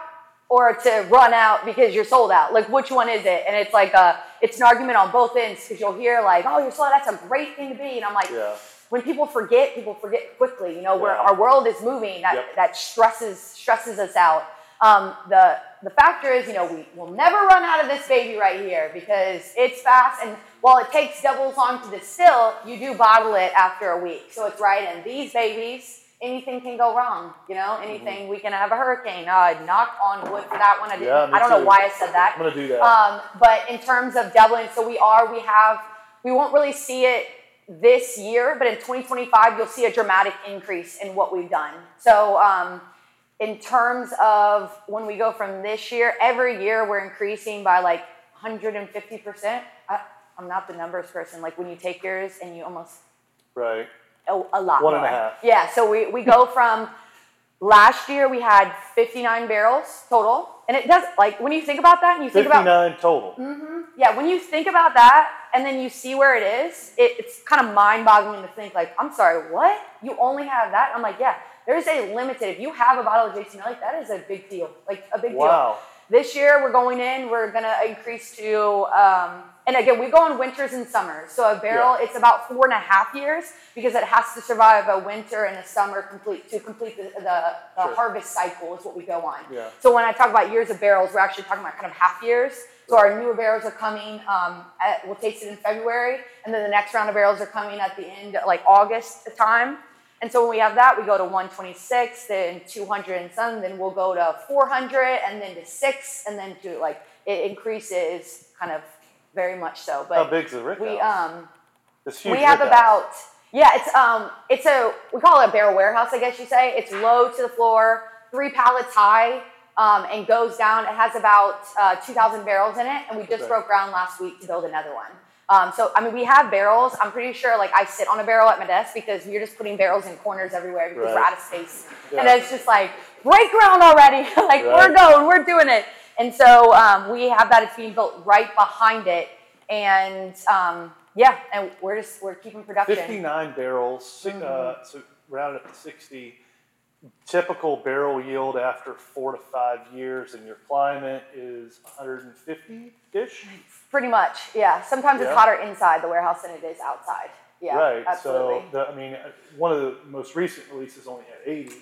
B: or to run out because you're sold out? Like which one is it? And it's like a, it's an argument on both ends because you'll hear like, oh, you're sold out. That's a great thing to be, and I'm like.
A: Yeah
B: when people forget, people forget quickly. You know, where our world is moving, that, yep. that stresses stresses us out. Um, the, the factor is, you know, we will never run out of this baby right here because it's fast. And while it takes double as long to distill, you do bottle it after a week. So it's right. And these babies, anything can go wrong. You know, anything. Mm-hmm. We can have a hurricane. Uh, knock on wood for that one. I, didn't, yeah, I don't too. know why I said that.
A: I'm to do that.
B: Um, but in terms of doubling, so we are, we have, we won't really see it this year, but in 2025, you'll see a dramatic increase in what we've done. So, um, in terms of when we go from this year, every year we're increasing by like 150%. I, am not the numbers person. Like when you take yours and you almost.
A: Right.
B: A, a lot
A: One
B: more.
A: and a half.
B: Yeah, so we, we go from last year we had 59 barrels total. And it does, like when you think about that and you think
A: 59
B: about.
A: 59 total.
B: Mm-hmm, yeah, when you think about that and then you see where it is, it, it's kind of mind boggling to think, like, I'm sorry, what? You only have that? I'm like, yeah there's a limited, if you have a bottle of JT Meleck, that is a big deal. Like a big
A: wow.
B: deal. This year we're going in, we're going to increase to, um, and again, we go in winters and summers. So a barrel, yeah. it's about four and a half years because it has to survive a winter and a summer complete to complete the, the, the sure. harvest cycle is what we go on.
A: Yeah.
B: So when I talk about years of barrels, we're actually talking about kind of half years. So our newer barrels are coming. Um, at, we'll taste it in February, and then the next round of barrels are coming at the end, like August time. And so when we have that, we go to 126, then 200 and some, then we'll go to 400, and then to six, and then to like it increases kind of very much so.
A: But How big's the rick
B: We um,
A: it's huge
B: we have about yeah, it's um, it's a we call it a barrel warehouse, I guess you say. It's low to the floor, three pallets high. Um, and goes down. It has about uh, 2,000 barrels in it, and we just okay. broke ground last week to build another one. Um, so, I mean, we have barrels. I'm pretty sure, like, I sit on a barrel at my desk because we're just putting barrels in corners everywhere because right. we're out of space. Yeah. And it's just like, break ground already. like, right. we're going, we're doing it. And so um, we have that. It's being built right behind it. And um, yeah, and we're just, we're keeping production.
A: 59 barrels, uh, mm-hmm. uh, so rounded up to 60 typical barrel yield after four to five years in your climate is 150 ish?
B: Pretty much, yeah. Sometimes yeah. it's hotter inside the warehouse than it is outside. Yeah,
A: right.
B: Absolutely.
A: So, the, I mean, one of the most recent releases only had 80.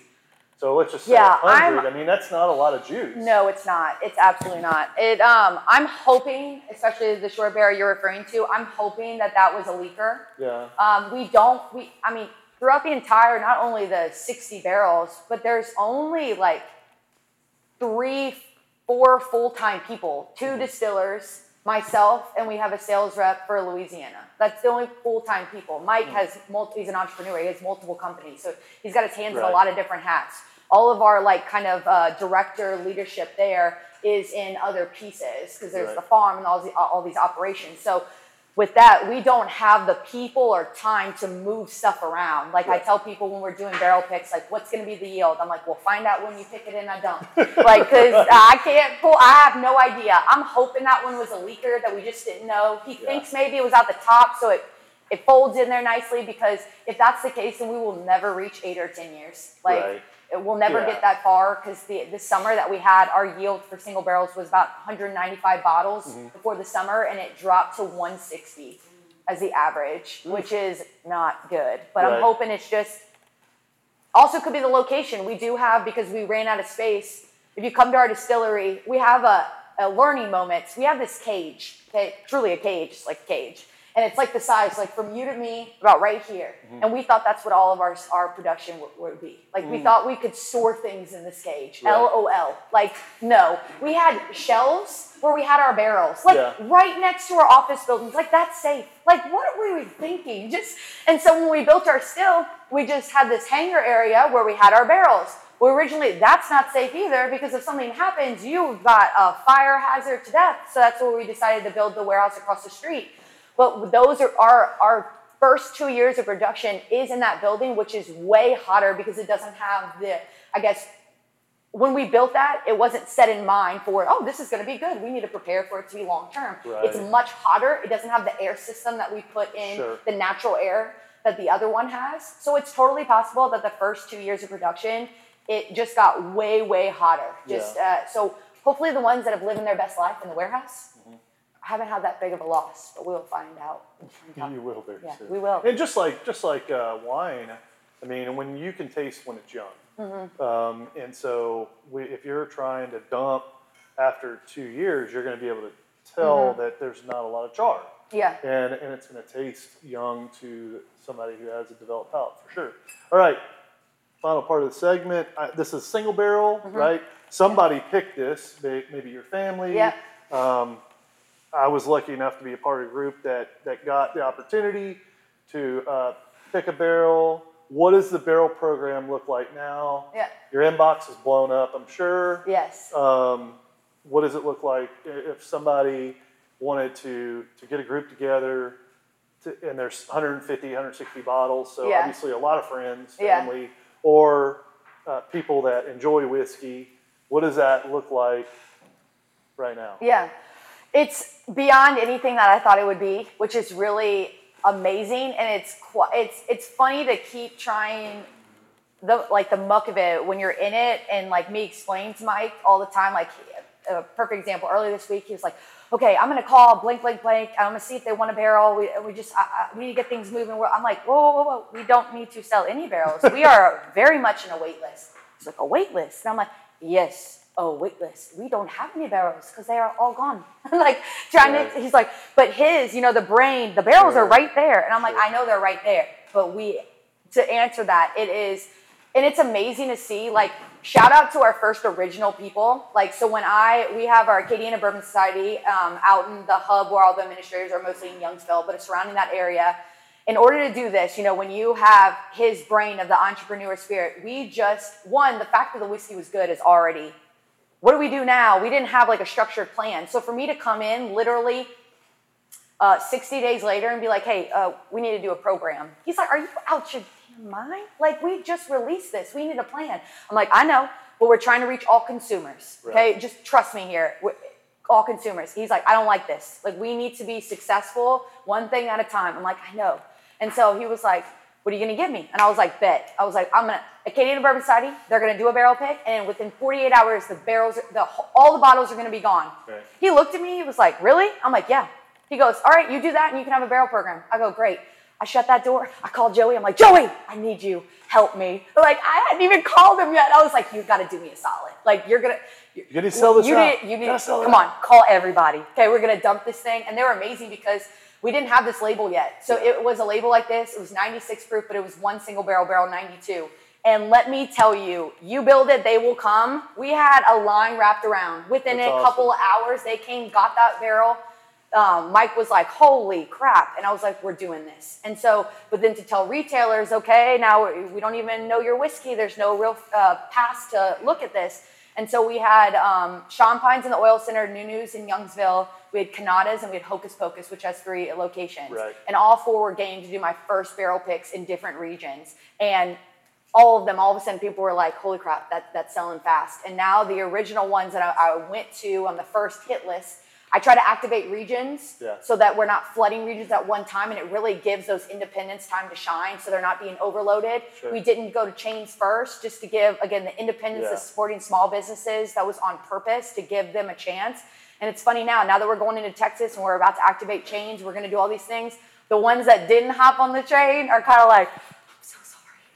A: So let's just say yeah, 100. I'm, I mean, that's not a lot of juice.
B: No, it's not. It's absolutely not. It. Um, I'm hoping, especially the short barrel you're referring to, I'm hoping that that was a leaker.
A: Yeah.
B: Um, we don't. We. I mean, throughout the entire, not only the 60 barrels, but there's only like three, four full time people, two mm-hmm. distillers, myself, and we have a sales rep for Louisiana. That's the only full time people. Mike mm. has multi, he's an entrepreneur, he has multiple companies, so he's got his hands right. in a lot of different hats. All of our like kind of uh, director leadership there is in other pieces because there's
A: Right.
B: the farm and all, the, all these operations. So with that, we don't have the people or time to move stuff around. Like I tell people when we're doing barrel picks, like what's going to be the yield? I'm like, we'll find out when you pick it in a dump. like, because I can't pull, I have no idea. I'm hoping that one was a leaker that we just didn't know. He
A: Yeah.
B: thinks maybe it was at the top, so it it folds in there nicely. Because if that's the case, then we will never reach eight or ten years. Like.
A: Right.
B: It will never
A: Yeah.
B: get that far because the, the summer that we had, our yield for single barrels was about 195 bottles
A: Mm-hmm.
B: before the summer, and it dropped to 160 as the average, which is not good. But
A: Right.
B: I'm hoping it's just also could be the location. We do have because we ran out of space. If you come to our distillery, we have a, a learning moments. We have this cage, truly a cage, like a cage. And it's like the size, like from you to me, about right here. Mm-hmm. And we thought that's what all of our, our production would, would be. Like we mm. thought we could store things in this cage.
A: Right.
B: LOL. Like, no. We had shelves where we had our barrels, like
A: Yeah.
B: right next to our office buildings. Like that's safe. Like what were we thinking? Just and so when we built our still, we just had this hangar area where we had our barrels. Well, originally that's not safe either because if something happens, you've got a fire hazard to death. So that's where we decided to build the warehouse across the street. But those are our our first two years of production is in that building, which is way hotter because it doesn't have the I guess when we built that, it wasn't set in mind for, oh, this is going to be good. We need to prepare for it to be long term. It's much hotter. It doesn't have the air system that we put in
A: Sure.
B: the natural air that the other one has. So it's totally possible that the first two years of production, it just got way, way hotter. Just uh, so hopefully the ones that have lived in their best life in the warehouse
A: Mm-hmm.
B: haven't had that big of a loss, but we'll find out.
A: You will very
B: Yeah,
A: soon.
B: we will.
A: And just like just like uh, wine, I mean, when you can taste when it's young,
B: Mm-hmm.
A: um, and so we, if you're trying to dump after two years, you're going to be able to tell
B: Mm-hmm.
A: that there's not a lot of char,
B: Yeah.
A: and and it's going to taste young to somebody who has a developed palate for sure. All right, final part of the segment. I, this is single barrel, right? Somebody picked this, maybe your family.
B: Yeah.
A: Um, I was lucky enough to be a part of a group that, that got the opportunity to uh, pick a barrel. What does the barrel program look like now?
B: Yeah.
A: Your inbox is blown up, I'm sure.
B: Yes.
A: Um, what does it look like if somebody wanted to, to get a group together to, and there's 150, 160 bottles, so
B: Yeah.
A: obviously a lot of friends,
B: Yeah.
A: family, or uh, people that enjoy whiskey. What does that look like right now?
B: Yeah. It's beyond anything that I thought it would be, which is really amazing. And it's it's it's funny to keep trying the like the muck of it when you're in it. And like me explain to Mike all the time. Like a perfect example earlier this week he was like okay I'm gonna call blank blank blank. I'm gonna see if they want a barrel. We, we just I, I, we need to get things moving. I'm like whoa, whoa whoa whoa we don't need to sell any barrels. We are very much in a wait list. It's like a wait list? And I'm like yes oh wait list we don't have any barrels because they are all gone like trying
A: Right.
B: to he's like but his you know the brain the barrels
A: Sure.
B: are right there and I'm like
A: Sure.
B: I know they're right there but we to answer that it is and it's amazing to see like shout out to our first original people like so when i we have our acadiana bourbon society um, out in the hub where all the administrators are mostly in youngsville but it's surrounding that area in order to do this you know when you have his brain of the entrepreneur spirit we just one the fact that the whiskey was good is already what do we do now we didn't have like a structured plan so for me to come in literally uh, 60 days later and be like, hey, uh, we need to do a program. He's like, are you out your damn mind? Like, we just released this. We need a plan. I'm like, I know, but we're trying to reach all consumers. Okay,
A: Right.
B: just trust me here. We're, all consumers. He's like, I don't like this. Like, we need to be successful one thing at a time. I'm like, I know. And so he was like, what are you gonna give me? And I was like, bet. I was like, I'm gonna Acadian Bourbon Society. They're gonna do a barrel pick, and within 48 hours, the barrels, the all the bottles are gonna be gone.
A: Right.
B: He looked at me. He was like, really? I'm like, yeah. He goes, all right, you do that, and you can have a barrel program. I go, great. I shut that door. I called Joey. I'm like, Joey, I need you. Help me. Like I hadn't even called him yet. I was like, you got to do me a solid. Like you're gonna.
A: You gotta sell this
B: You
A: out.
B: need. You need. Come on, call everybody. Okay, we're gonna dump this thing, and they were amazing because we didn't have this label yet. So it was a label like this. It was 96 proof, but it was one single barrel barrel 92. And let me tell you, you build it, they will come. We had a line wrapped around. Within
A: That's
B: a
A: awesome.
B: couple of hours, they came, got that barrel. Um, Mike was like, "Holy crap!" And I was like, "We're doing this." And so, but then to tell retailers, "Okay, now we don't even know your whiskey. There's no real uh, pass to look at this." And so we had um, Sean Pines in the Oil Center, Nunu's in Youngsville. We had Canada's and we had Hokus Pokus, which has three locations.
A: Right.
B: And all four were game to do my first barrel picks in different regions. And all of them, all of a sudden, people were like, "Holy crap, that, that's selling fast!" And now the original ones that I, I went to on the first hit list, I try to activate regions
A: Yeah.
B: so that we're not flooding regions at one time, and it really gives those independents time to shine, so they're not being overloaded.
A: Sure.
B: We didn't go to chains first, just to give again the independents,
A: Yeah.
B: the supporting small businesses. That was on purpose to give them a chance. And it's funny now, now that we're going into Texas and we're about to activate chains, we're going to do all these things. The ones that didn't hop on the train are kind of like, I'm so sorry.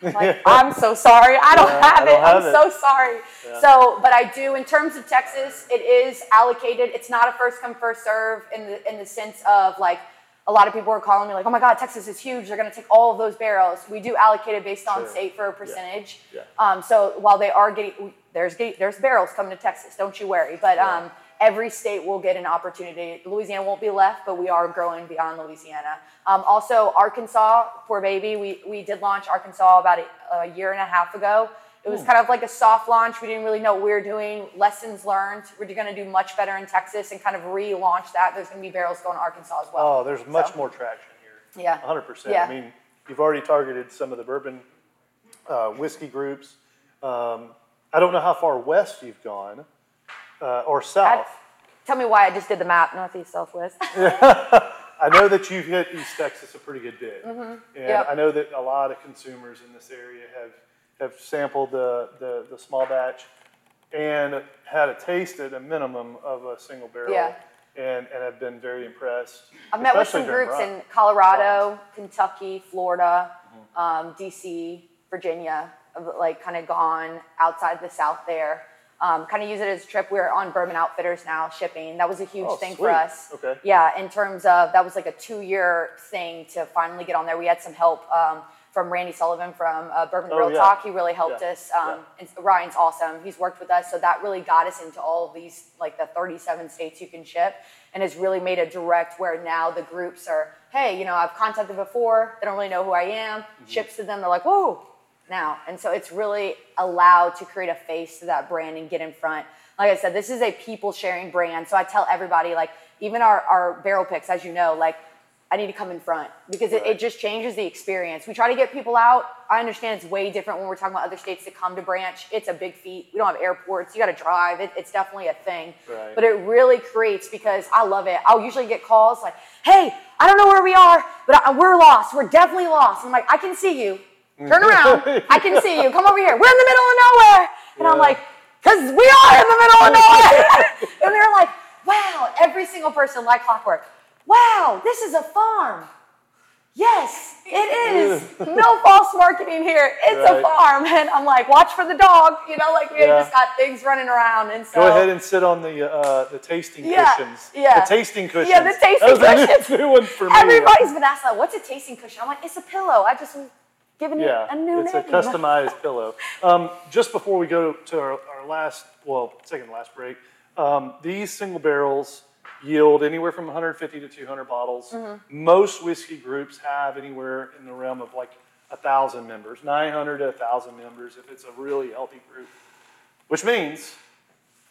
B: Like, I'm so sorry. I don't
A: Yeah, I
B: have
A: don't
B: it. I'm
A: it.
B: so sorry.
A: Yeah.
B: So, but I do in terms of Texas, it is allocated. It's not a first come first serve in the in the sense of like a lot of people are calling me like, oh my God, Texas is huge. They're going to take all of those barrels. We do allocate it based on
A: Sure.
B: state for a percentage.
A: Yeah.
B: Um, so while they are getting, there's there's barrels coming to Texas. Don't you worry. But um, every state will get an opportunity. Louisiana won't be left, but we are growing beyond Louisiana. Um, also, Arkansas, poor baby. We we did launch Arkansas about a, a year and a half ago. It was kind of like a soft launch. We didn't really know what we were doing. Lessons learned. We're going to do much better in Texas and kind of relaunch that. There's going to be barrels going to Arkansas as well.
A: Oh, there's much
B: So,
A: more traction here.
B: Yeah.
A: 100%.
B: Yeah.
A: I mean, you've already targeted some of the bourbon uh, whiskey groups. Um, I don't know how far west you've gone uh, or
B: I-
A: south.
B: tell me why I just did the map, northeast, southwest.
A: I know that you've hit East Texas a pretty good bit. And
B: Mm-hmm. Yep.
A: I know that a lot of consumers in this area have, have sampled the, the, the small batch and had a taste at a minimum of a single barrel.
B: Yeah.
A: And, and have been very impressed.
B: I've met with some groups in Colorado, Kentucky, Florida,
A: Mm-hmm.
B: um, DC, Virginia, like kind of gone outside the South there. Um, kind of use it as a trip. We're on Bourbon Outfitters now, shipping. That was a huge
A: Oh,
B: thing
A: sweet.
B: for us.
A: Okay.
B: Yeah, in terms of that was like a two-year thing to finally get on there. We had some help um, from Randy Sullivan from uh, Bourbon
A: Oh,
B: Real
A: yeah.
B: Talk. He really helped
A: Yeah,
B: us. Um, and Ryan's awesome. He's worked with us, so that really got us into all of these, like the 37 states you can ship, and has really made a direct where now the groups are, hey, you know, I've contacted before. They don't really know who I am.
A: Mm-hmm.
B: Ships to them. They're like, whoa, now. And so it's really allowed to create a face to that brand and get in front. Like I said, this is a people sharing brand. So I tell everybody, like, even our, our barrel picks, as you know, like, I need to come in front because it,
A: Right.
B: it just changes the experience. We try to get people out. I understand it's way different when we're talking about other states that come to branch. It's a big feat. We don't have airports. You got to drive. It, it's definitely a thing.
A: Right.
B: But it really creates because I love it. I'll usually get calls like, "Hey, I don't know where we are, but I, we're lost. We're definitely lost." I'm like, "I can see you. Turn around. I can see you. Come over here. We're in the middle of nowhere." And I'm
A: Yeah.
B: like, "Cause we are in the middle of nowhere." and they're like, "Wow!" Every single person like clockwork. Wow, this is a farm. Yes, it is. no false marketing here. It's a farm. And I'm like, watch for the dog. You know, like we
A: Yeah.
B: just got things running around. And so
A: Go ahead and sit on the uh, the tasting
B: Yeah,
A: cushions.
B: yeah.
A: The tasting cushions.
B: Yeah, the tasting
A: That was a new-
B: cushions.
A: new one for me.
B: everybody's been asking, like, what's a tasting cushion? I'm like, it's a pillow. I just giving
A: Yeah,
B: it a new
A: it's
B: name.
A: a customized pillow. Um, just before we go to our, our last, well, second last break, um, these single barrels yield anywhere from 150 to 200 bottles.
B: Mm-hmm.
A: Most whiskey groups have anywhere in the realm of like a thousand members, 900 to a 1,000 members if it's a really healthy group. Which means,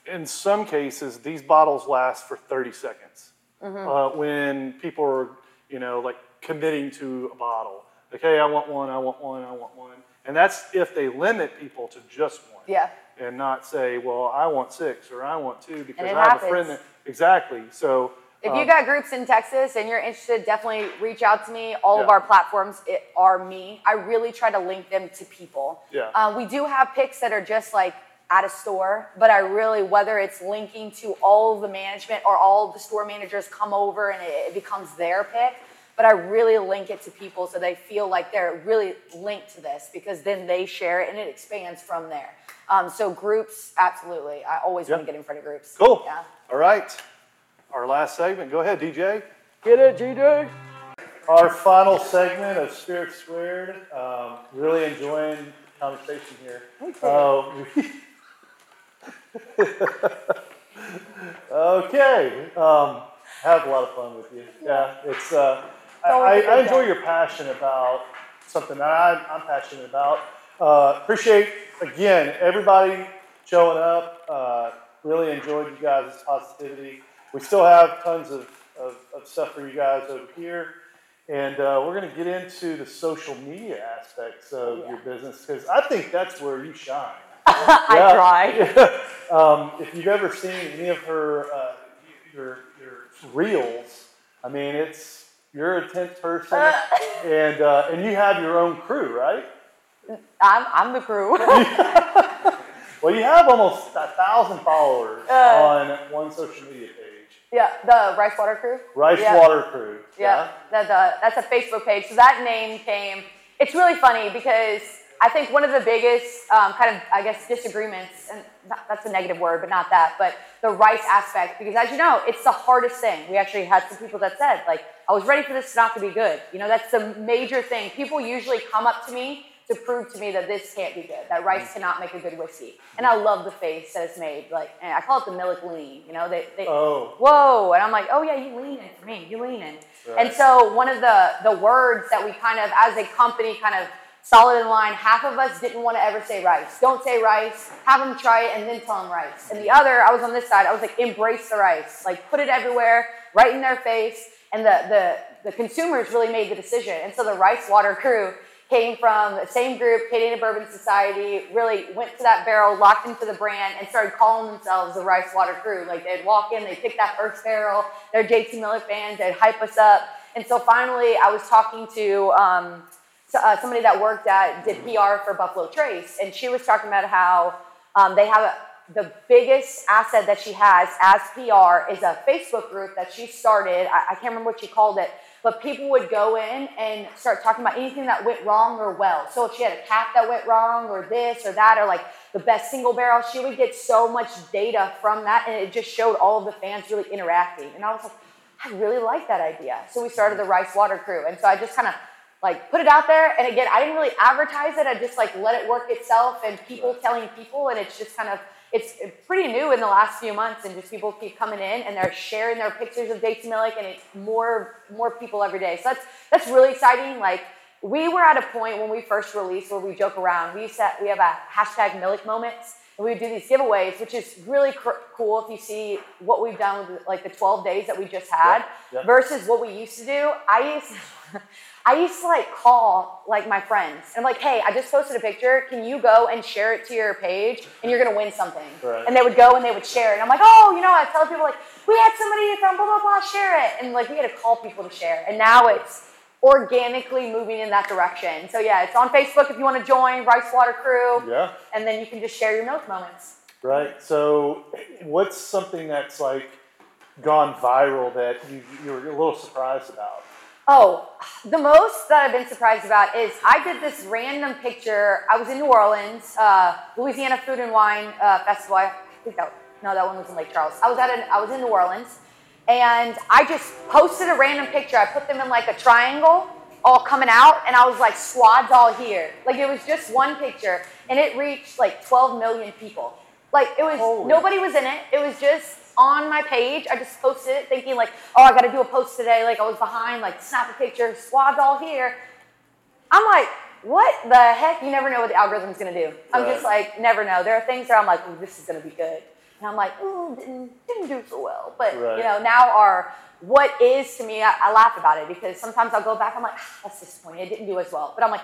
A: in some cases, these bottles last for 30 seconds.
B: Mm-hmm.
A: Uh, when people are, you know, like committing to a bottle. Like, hey, I want one, I want one, I want one. And that's if they limit people to just one.
B: Yeah.
A: And not say, well, I want six or I want two because I have a friend that. Exactly. So,
B: If
A: um,
B: you got groups in Texas and you're interested, definitely reach out to me. All of our platforms it, are me. I really try to link them to people.
A: Yeah.
B: Uh, we do have picks that are just like at a store, but I really, whether it's linking to all of the management or all the store managers come over and it, it becomes their pick, but I really link it to people so they feel like they're really linked to this because then they share it and it expands from there. Um, so groups, absolutely. I always want to get in front of groups.
A: Cool.
B: Yeah.
A: All right. Our last segment. Go ahead, DJ.
B: Get it, GJ.
A: Our final segment of Spirit Squared. Um, really enjoying the conversation here. Uh, okay. Um, have a lot of fun with you. Yeah, it's. Uh, I, I, I enjoy your passion about something that I'm, I'm passionate about. Uh, appreciate again everybody showing up. Uh, really enjoyed you guys' positivity. We still have tons of, of, of stuff for you guys over here. And uh, we're going to get into the social media aspects of
B: Yeah.
A: your business because I think that's where you shine.
B: I try.
A: um, if you've ever seen any of her uh, your your reels, I mean, it's you're a tenth person, and uh, and you have your own crew, right?
B: I'm, I'm the crew.
A: Well, you have almost a thousand followers
B: Uh.
A: on one social media page,
B: yeah, the Rice Water Crew.
A: Rice
B: Yeah.
A: Water Crew.
B: Yeah, that, uh, that's a Facebook page. So that name came. It's really funny because I think one of the biggest um, kind of, I guess, disagreements, and that's a negative word, but not that, but the rice aspect, because as you know, it's the hardest thing. We actually had some people that said, like, I was ready for this not to be good. You know, that's the major thing. People usually come up to me to prove to me that this can't be good, that rice cannot make a good whiskey. And I love the face that it's made. Like, and I call it the Meleck lean. You know, they, they
A: Oh,
B: whoa and i'm like oh yeah you lean in for me you lean in
A: Right.
B: and so one of the the words that we kind of as a company kind of solid in line. Half of us didn't want to ever say rice. Don't say rice. Have them try it and then tell them rice. And the other i was on this side i was like embrace the rice. Like put it everywhere right in their face. And the the the consumers really made the decision. And so the rice water crew came from the same group, Acadiana Bourbon Society, really went to that barrel, locked into the brand, and started calling themselves the Rice Water Crew. Like they'd walk in, they'd pick that first barrel, they're JT Meleck fans, they'd hype us up. And so finally, I was talking to um, uh, somebody that worked at, did PR for Buffalo Trace, and she was talking about how um, they have a, the biggest asset that she has as PR is a Facebook group that she started. I, I can't remember what she called it, but people would go in and start talking about anything that went wrong or well. So if she had a cap that went wrong or this or that or like the best single barrel, she would get so much data from that and it just showed all of the fans really interacting. And I was like, I really like that idea. So we started the Rice Water Crew. And so I just kind of like put it out there. And again, I didn't really advertise it. I just like let it work itself and people telling people. And it's just kind of, it's pretty new in the last few months. And just people keep coming in and they're sharing their pictures of JT Meleck and it's more, more people every day. So that's, that's really exciting. Like we were at a point when we first released where we joke around. We set, we have a hashtag Meleck moments. And we do these giveaways, which is really cr- cool if you see what we've done with like the 12 days that we just had
A: Yeah, yeah.
B: versus what we used to do. I used I used to like call like my friends and I'm like, hey, I just posted a picture. Can you go and share it to your page and you're gonna win something?
A: Right.
B: And they would go and they would share it. And I'm like, oh, you know, I tell people like, we had somebody from blah blah blah share it. And like we had to call people to share. And now it's organically moving in that direction. So yeah, it's on Facebook if you want to join Rice Water Crew.
A: yeah,
B: And then you can just share your Meleck moments.
A: right. So, what's something that's like gone viral that you, you were a little surprised about?
B: Oh, the most that I've been surprised about is I did this random picture. I was in New Orleans, uh, Louisiana Food and Wine uh, Festival. I think that no, that one was in Lake Charles. I was at an, I was in New Orleans, and I just posted a random picture. I put them in like a triangle, all coming out, and I was like squads all here. Like it was just one picture, and it reached like 12 million people. Like it was
A: Holy.
B: nobody was in it. It was just on my page. I just posted it thinking like, oh, I got to do a post today. Like I was behind, like snap a picture, squads all here. I'm like, what the heck? You never know what the algorithm's gonna do. I'm just like, never know. There are things where I'm like, this is gonna be good, and I'm like, ooh, didn't, didn't do so well. But
A: Right.
B: you know, now our what is to me, I, I laugh about it because sometimes I'll go back, I'm like, ah, that's disappointing. It didn't do as well. But I'm like,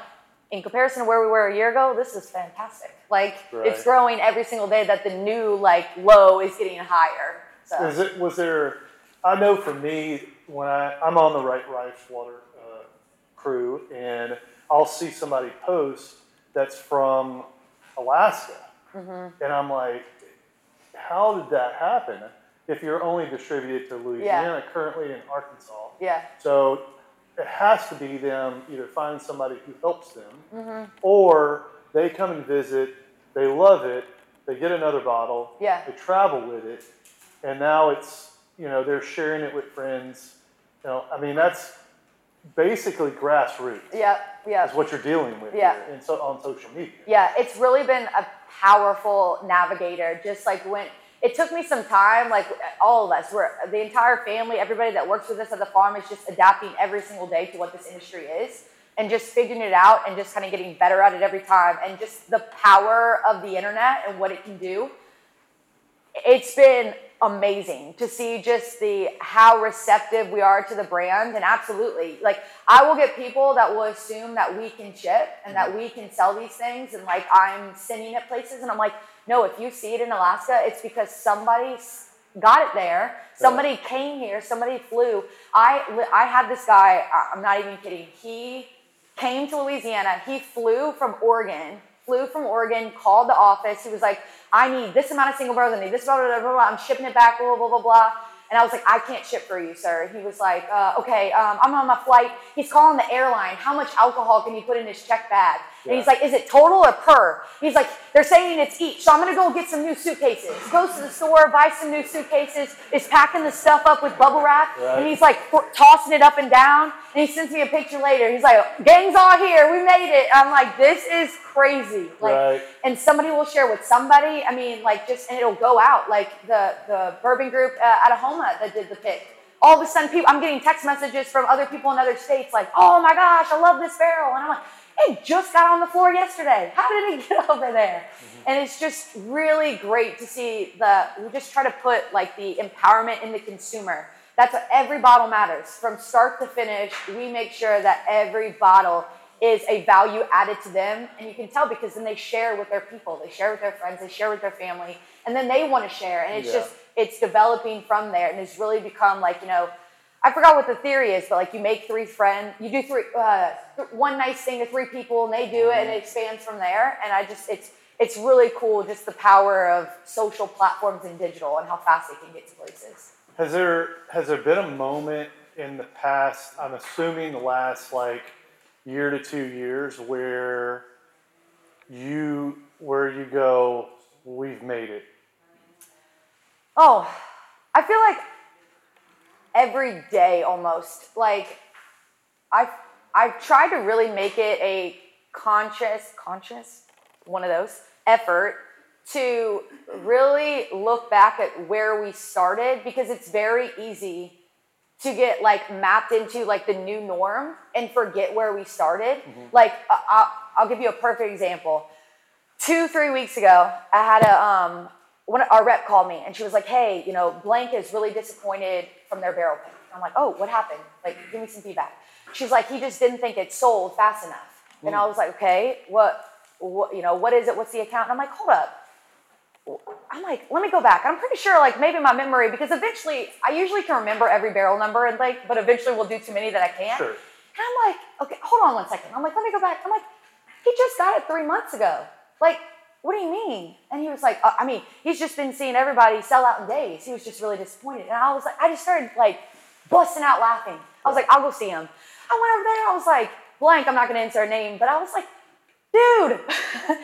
B: in comparison to where we were a year ago, this is fantastic. Like
A: Right.
B: it's growing every single day that the new like low is getting higher. So
A: Is it was there? I know for me when I I'm on the right rice water uh, crew and I'll see somebody post that's from Alaska,
B: Mm-hmm.
A: and I'm like, how did that happen? If you're only distributed to Louisiana, currently in Arkansas,
B: yeah,
A: so it has to be them either find somebody who helps them,
B: Mm-hmm.
A: or they come and visit, they love it, they get another bottle,
B: Yeah.
A: they travel with it, and now it's you know they're sharing it with friends. You know, I mean that's basically grassroots.
B: yeah, yeah.
A: Is what you're dealing with
B: Yeah.
A: here in so, on social media.
B: Yeah, it's really been a powerful navigator. Just like when it took me some time, like all of us, we're the entire family, everybody that works with us at the farm is just adapting every single day to what this industry is and just figuring it out and just kind of getting better at it every time. And just the power of the internet and what it can do. it's been amazing to see just the how receptive we are to the brand and absolutely like i will get people that will assume that we can ship and that mm-hmm. we can sell these things and like i'm sending it places and i'm like no if you see it in alaska it's because somebody got it there somebody came here somebody flew i i had this guy i'm not even kidding he came to louisiana he flew from oregon flew from oregon called the office he was like I need this amount of single barrels, I need this, blah, blah, blah, blah, blah. I'm shipping it back, blah, blah, blah, blah. And I was like, I can't ship for you, sir. He was like, uh, okay, um, I'm on my flight. He's calling the airline. How much alcohol can you put in his check bag? And he's like, is it total or per? He's like, they're saying it's each. So I'm going to go get some new suitcases. Goes to the store, buys some new suitcases, is packing the stuff up with bubble wrap. Right. And he's like tossing it up and down. And he sends me a picture later. He's like, gang's all here. We made it. I'm like, this is crazy. Like, right. and somebody will share with somebody. I mean, like just, and it'll go out. Like the, the bourbon group uh, at Ahoma that did the pick. All of a sudden, people, I'm getting text messages from other people in other states like, oh my gosh, I love this barrel. And I'm like, it just got on the floor yesterday. How did it get over there? Mm-hmm. And it's just really great to see the, we just try to put like the empowerment in the consumer. That's what every bottle matters. From start to finish, we make sure that every bottle is a value added to them. And you can tell because then they share with their people, they share with their friends, they share with their family, and then they want to share. And it's yeah. just, it's developing from there. And it's really become like, you know, I forgot what the theory is, but like you make three friends, you do three, uh, one nice thing to three people, and they do it, and it expands from there. And I just, it's, it's really cool, just the power of social platforms and digital, and how fast they can get to places.
A: Has there, has there been a moment in the past? I'm assuming the last like year to two years where you, where you go, we've made it.
B: Oh, I feel like every day almost. Like I've I've tried to really make it a conscious, conscious, one of those effort to really look back at where we started because it's very easy to get like mapped into like the new norm and forget where we started. Mm-hmm. Like I'll, I'll give you a perfect example. Two, three weeks ago, I had a um, one our rep called me and she was like, "Hey, you know, blank is really disappointed from their barrel pick." I'm like, "Oh, what happened? Like, give me some feedback." She's like, "He just didn't think it sold fast enough." Mm. And I was like, "Okay, what, what, you know, what is it? What's the account?" And I'm like, "Hold up." I'm like, let me go back. I'm pretty sure, like, maybe my memory, because eventually, I usually can remember every barrel number, and like, but eventually we'll do too many that I can't. Sure. And I'm like, okay, hold on one second. I'm like, let me go back. I'm like, he just got it three months ago. Like, what do you mean? And he was like, uh, I mean, he's just been seeing everybody sell out in days. He was just really disappointed. And I was like, I just started like busting out laughing. I was like, I'll go see him. I went over there. I was like, blank, I'm not going to answer a name, but I was like, dude,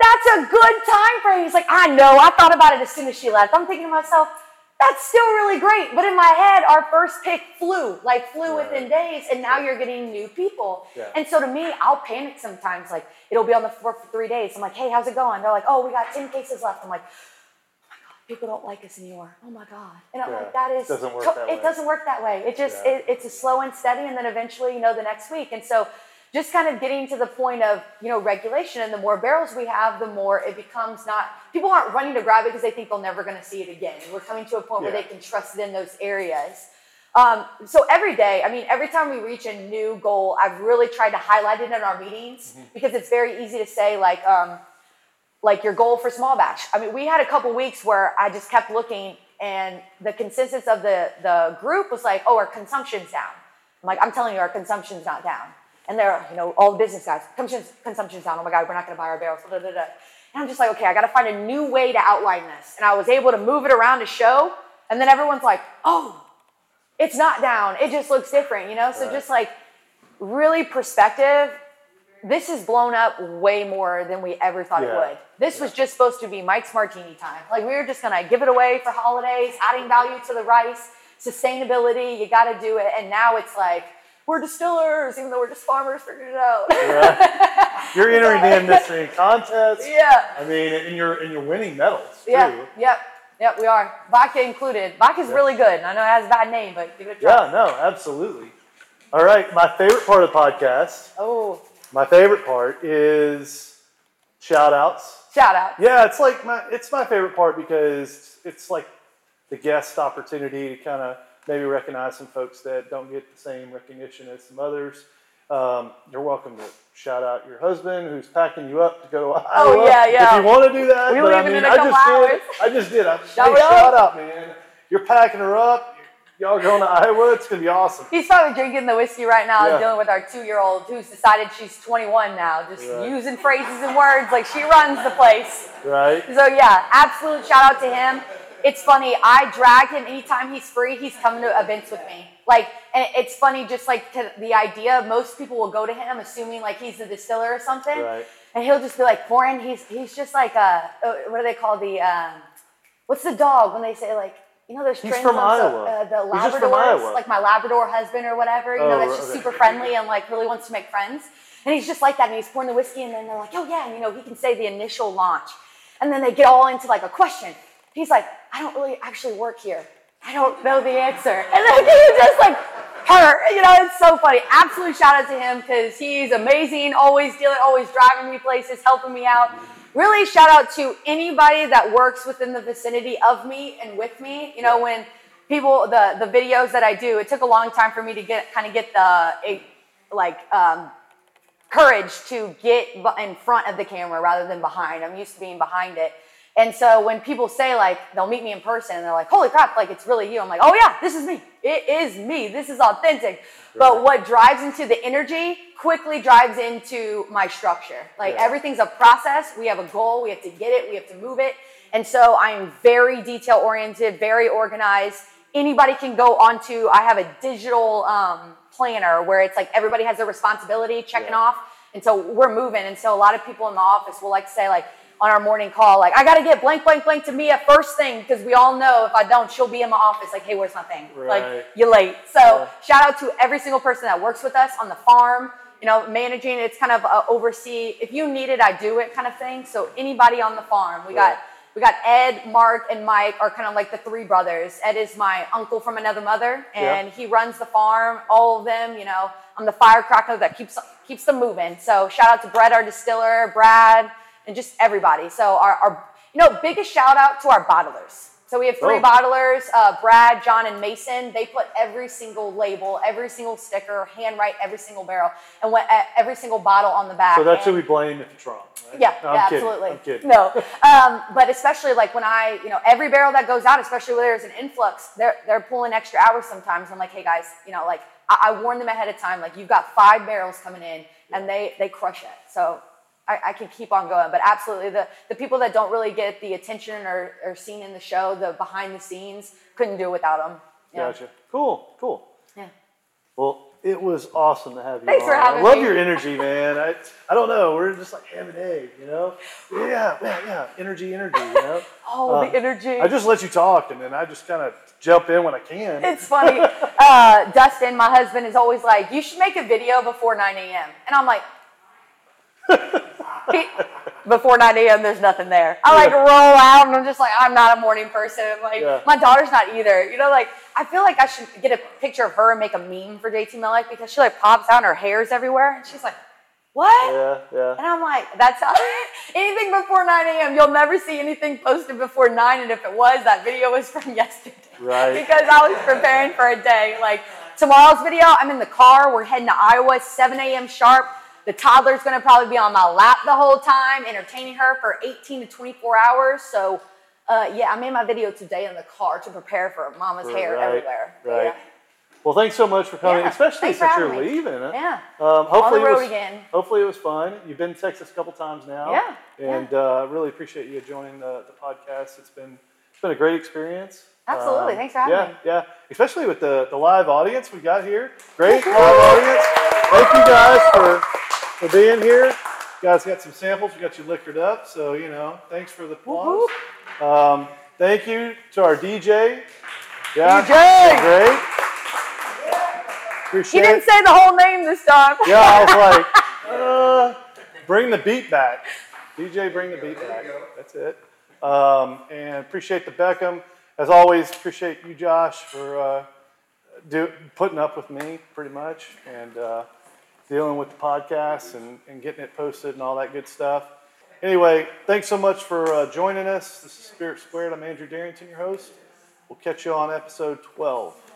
B: that's a good time frame. He's like, I know. I thought about it as soon as she left. I'm thinking to myself, that's still really great. But in my head, our first pick flew, like flew right. within days, and now you're getting new people. Yeah. And so to me, I'll panic sometimes. Like it'll be on the floor for three days. I'm like, hey, how's it going? They're like, oh, we got 10 cases left. I'm like, oh my God, people don't like us anymore. Oh my God. And I'm yeah. like, that is,
A: doesn't work that
B: it way. doesn't work that way. It just, yeah. it, it's a slow and steady, and then eventually, you know, the next week. And so just kind of getting to the point of you know regulation and the more barrels we have the more it becomes not people aren't running to grab it because they think they're never going to see it again. We're coming to a point yeah. where they can trust it in those areas. Um, so every day i mean every time we reach a new goal i've really tried to highlight it in our meetings mm-hmm. because it's very easy to say like um, like your goal for small batch. I mean we had a couple weeks where i just kept looking and the consensus of the the group was like oh our consumption's down. I'm like i'm telling you our consumption's not down and they're, you know, all the business guys, consumption's, consumption's down. Oh my God, we're not going to buy our barrels. Da, da, da. And I'm just like, okay, I got to find a new way to outline this. And I was able to move it around to show. And then everyone's like, oh, it's not down. It just looks different, you know? So right. just like really perspective. This has blown up way more than we ever thought yeah. it would. This yeah. was just supposed to be Mike's Martini time. Like we were just going to give it away for holidays, adding value to the rice, sustainability. You got to do it. And now it's like, we're distillers, even though we're just farmers figured it out.
A: yeah. You're entering the industry contest.
B: Yeah.
A: I mean, and you're and you're winning medals too.
B: Yeah. Yep. Yep. We are. Vodka included. Vodka's yeah. really good. I know it has a bad name, but give it a
A: try. Yeah. No. Absolutely. All right. My favorite part of the podcast.
B: Oh.
A: My favorite part is shout outs
B: Shout out.
A: Yeah, it's like my it's my favorite part because it's like the guest opportunity to kind of maybe recognize some folks that don't get the same recognition as some others. Um, you're welcome to shout out your husband who's packing you up to go to Iowa.
B: Oh, yeah, yeah.
A: If you want to do that,
B: We
A: but I
B: leaving
A: mean,
B: in a
A: I
B: couple
A: just did. I just did. I hey,
B: Shout out.
A: shout out, man. You're packing her up. Y'all going to Iowa? It's gonna be awesome.
B: He's probably drinking the whiskey right now,
A: Yeah.
B: dealing with our two-year-old who's decided she's 21 now, just
A: Right.
B: using phrases and words like she runs the place.
A: Right?
B: So yeah, absolute shout out to him. It's funny. I drag him anytime he's free. He's coming to events with me. Like, and it's funny, just like to the idea. Most people will go to him assuming like he's a distiller or something,
A: Right.
B: and he'll just be like, "Corin, he's he's just like a uh, what do they call the um, what's the dog when they say like." You know, there's
A: He's
B: trends
A: from Iowa.
B: uh, the
A: from
B: Labradors, like my Labrador husband or whatever. You
A: Oh,
B: know, that's just
A: okay.
B: super friendly and like really wants to make friends. And he's just like that, and he's pouring the whiskey, and then they're like, "Oh yeah," and you know, he can say the initial launch, and then they get all into like a question. He's like, "I don't really actually work here. I don't know the answer," and then he's just like, "Her," you know, it's so funny. Absolute shout out to him because he's amazing. Always dealing, always driving me places, helping me out. Really shout out to anybody that works within the vicinity of me and with me. You know, when people the the videos that I do, it took a long time for me to get kind of get the like um, courage to get in front of the camera rather than behind. I'm used to being behind it. And so when people say like they'll meet me in person and they're like, "Holy crap, like it's really you." I'm like, "Oh yeah, this is me. It is me. This is authentic." But what drives into the energy quickly drives into my structure. Like
A: Yeah.
B: everything's a process. We have a goal, we have to get it, we have to move it. And so I am very detail oriented, very organized. Anybody can go onto I have a digital um, planner where it's like everybody has a responsibility checking
A: Yeah.
B: off and so we're moving. And so a lot of people in the office will like to say, like, on our morning call, like, I got to get blank, blank, blank to Mia first thing because we all know if I don't, she'll be in my office, like, hey, where's my thing?
A: Right.
B: Like, you're late. So
A: Yeah.
B: shout out to every single person that works with us on the farm. You know, managing it's kind of a oversee. If you need it, I do it kind of thing. So anybody on the farm, we
A: Right.
B: got we got Ed, Mark, and Mike are kind of like the three brothers. Ed is my uncle from another mother, and he runs the farm. All of them, you know, I'm the firecracker that keeps keeps them moving. So shout out to Brett, our distiller, Brad, and just everybody. So our, our you know, biggest shout out to our bottlers. So we have three
A: Oh.
B: bottlers, uh, Brad, John, and Mason. They put every single label, every single sticker, handwrite every single barrel, and what, uh, every single bottle on the back.
A: So that's who we blame if it's wrong, right?
B: yeah,
A: No,
B: yeah,
A: kidding.
B: absolutely.
A: I'm kidding.
B: No, um, but especially like when I, you know, every barrel that goes out, especially when there's an influx, they're they're pulling extra hours sometimes. I'm like, hey guys, you know, like I, I warn them ahead of time, like you've got five barrels coming in, and they they crush it. So. I, I can keep on going, but absolutely the, the people that don't really get the attention or, or seen in the show, the behind the scenes, couldn't do it without them. Yeah.
A: Gotcha. Cool, cool.
B: Yeah.
A: Well, it was awesome to have you
B: Thanks
A: on.
B: for having
A: I love
B: me.
A: your energy, man. I, I don't know. We're just like ham and egg, you know? Yeah, yeah, yeah. Energy, energy, you know?
B: Oh, the energy.
A: I just let you talk, and then I just kind of jump in when I can.
B: It's funny. Uh, Dustin, my husband, is always like, "You should make a video before 9 a.m." And I'm like, he, "Before 9 a.m., there's nothing there." I like roll out, and I'm just like, "I'm not a morning person." Like
A: Yeah.
B: my daughter's not either. You know, like I feel like I should get a picture of her and make a meme for JT Meleck because she like pops out and her hair's everywhere, and she's like, "What?"
A: yeah, yeah.
B: And I'm like, that's how, anything before 9 a.m. You'll never see anything posted before 9. And if it was, that video was from yesterday.
A: Right.
B: because I was preparing for a day. Like tomorrow's video, I'm in the car. We're heading to Iowa, 7 a.m. sharp. The toddler's gonna probably be on my lap the whole time, entertaining her for 18 to 24 hours. So, uh, yeah, I made my video today in the car to prepare for mama's hair
A: Right,
B: everywhere.
A: right.
B: Yeah.
A: Well, thanks so much for coming,
B: Yeah,
A: especially since you're
B: me.
A: leaving. Huh?
B: Yeah.
A: Um, hopefully
B: the
A: it
B: road
A: was,
B: again.
A: Hopefully it was fun. You've been to Texas a couple times now.
B: Yeah, yeah.
A: And uh, really appreciate you joining the, the podcast. It's been it's been a great experience. Um,
B: Absolutely. Thanks for having
A: yeah,
B: me.
A: Yeah, Especially with the, the live audience we got here. Great live audience. Thank you guys for for being here. You guys got some samples. We got you liquored up. So you know, thanks for the applause. Um, thank you to our DJ. Yeah,
B: DJ.
A: great.
B: He
A: Appreciate
B: didn't
A: it.
B: say the whole name this time.
A: Yeah, I was like, uh, bring the beat back. DJ, bring the beat back. That's it. Um, and appreciate the Beckham. As always, appreciate you, Josh, for uh, do, putting up with me pretty much and uh, dealing with the podcast and, and getting it posted and all that good stuff. Anyway, thanks so much for uh, joining us. This is Spirit Squared. I'm Andrew Darrington, your host. We'll catch you on episode 12.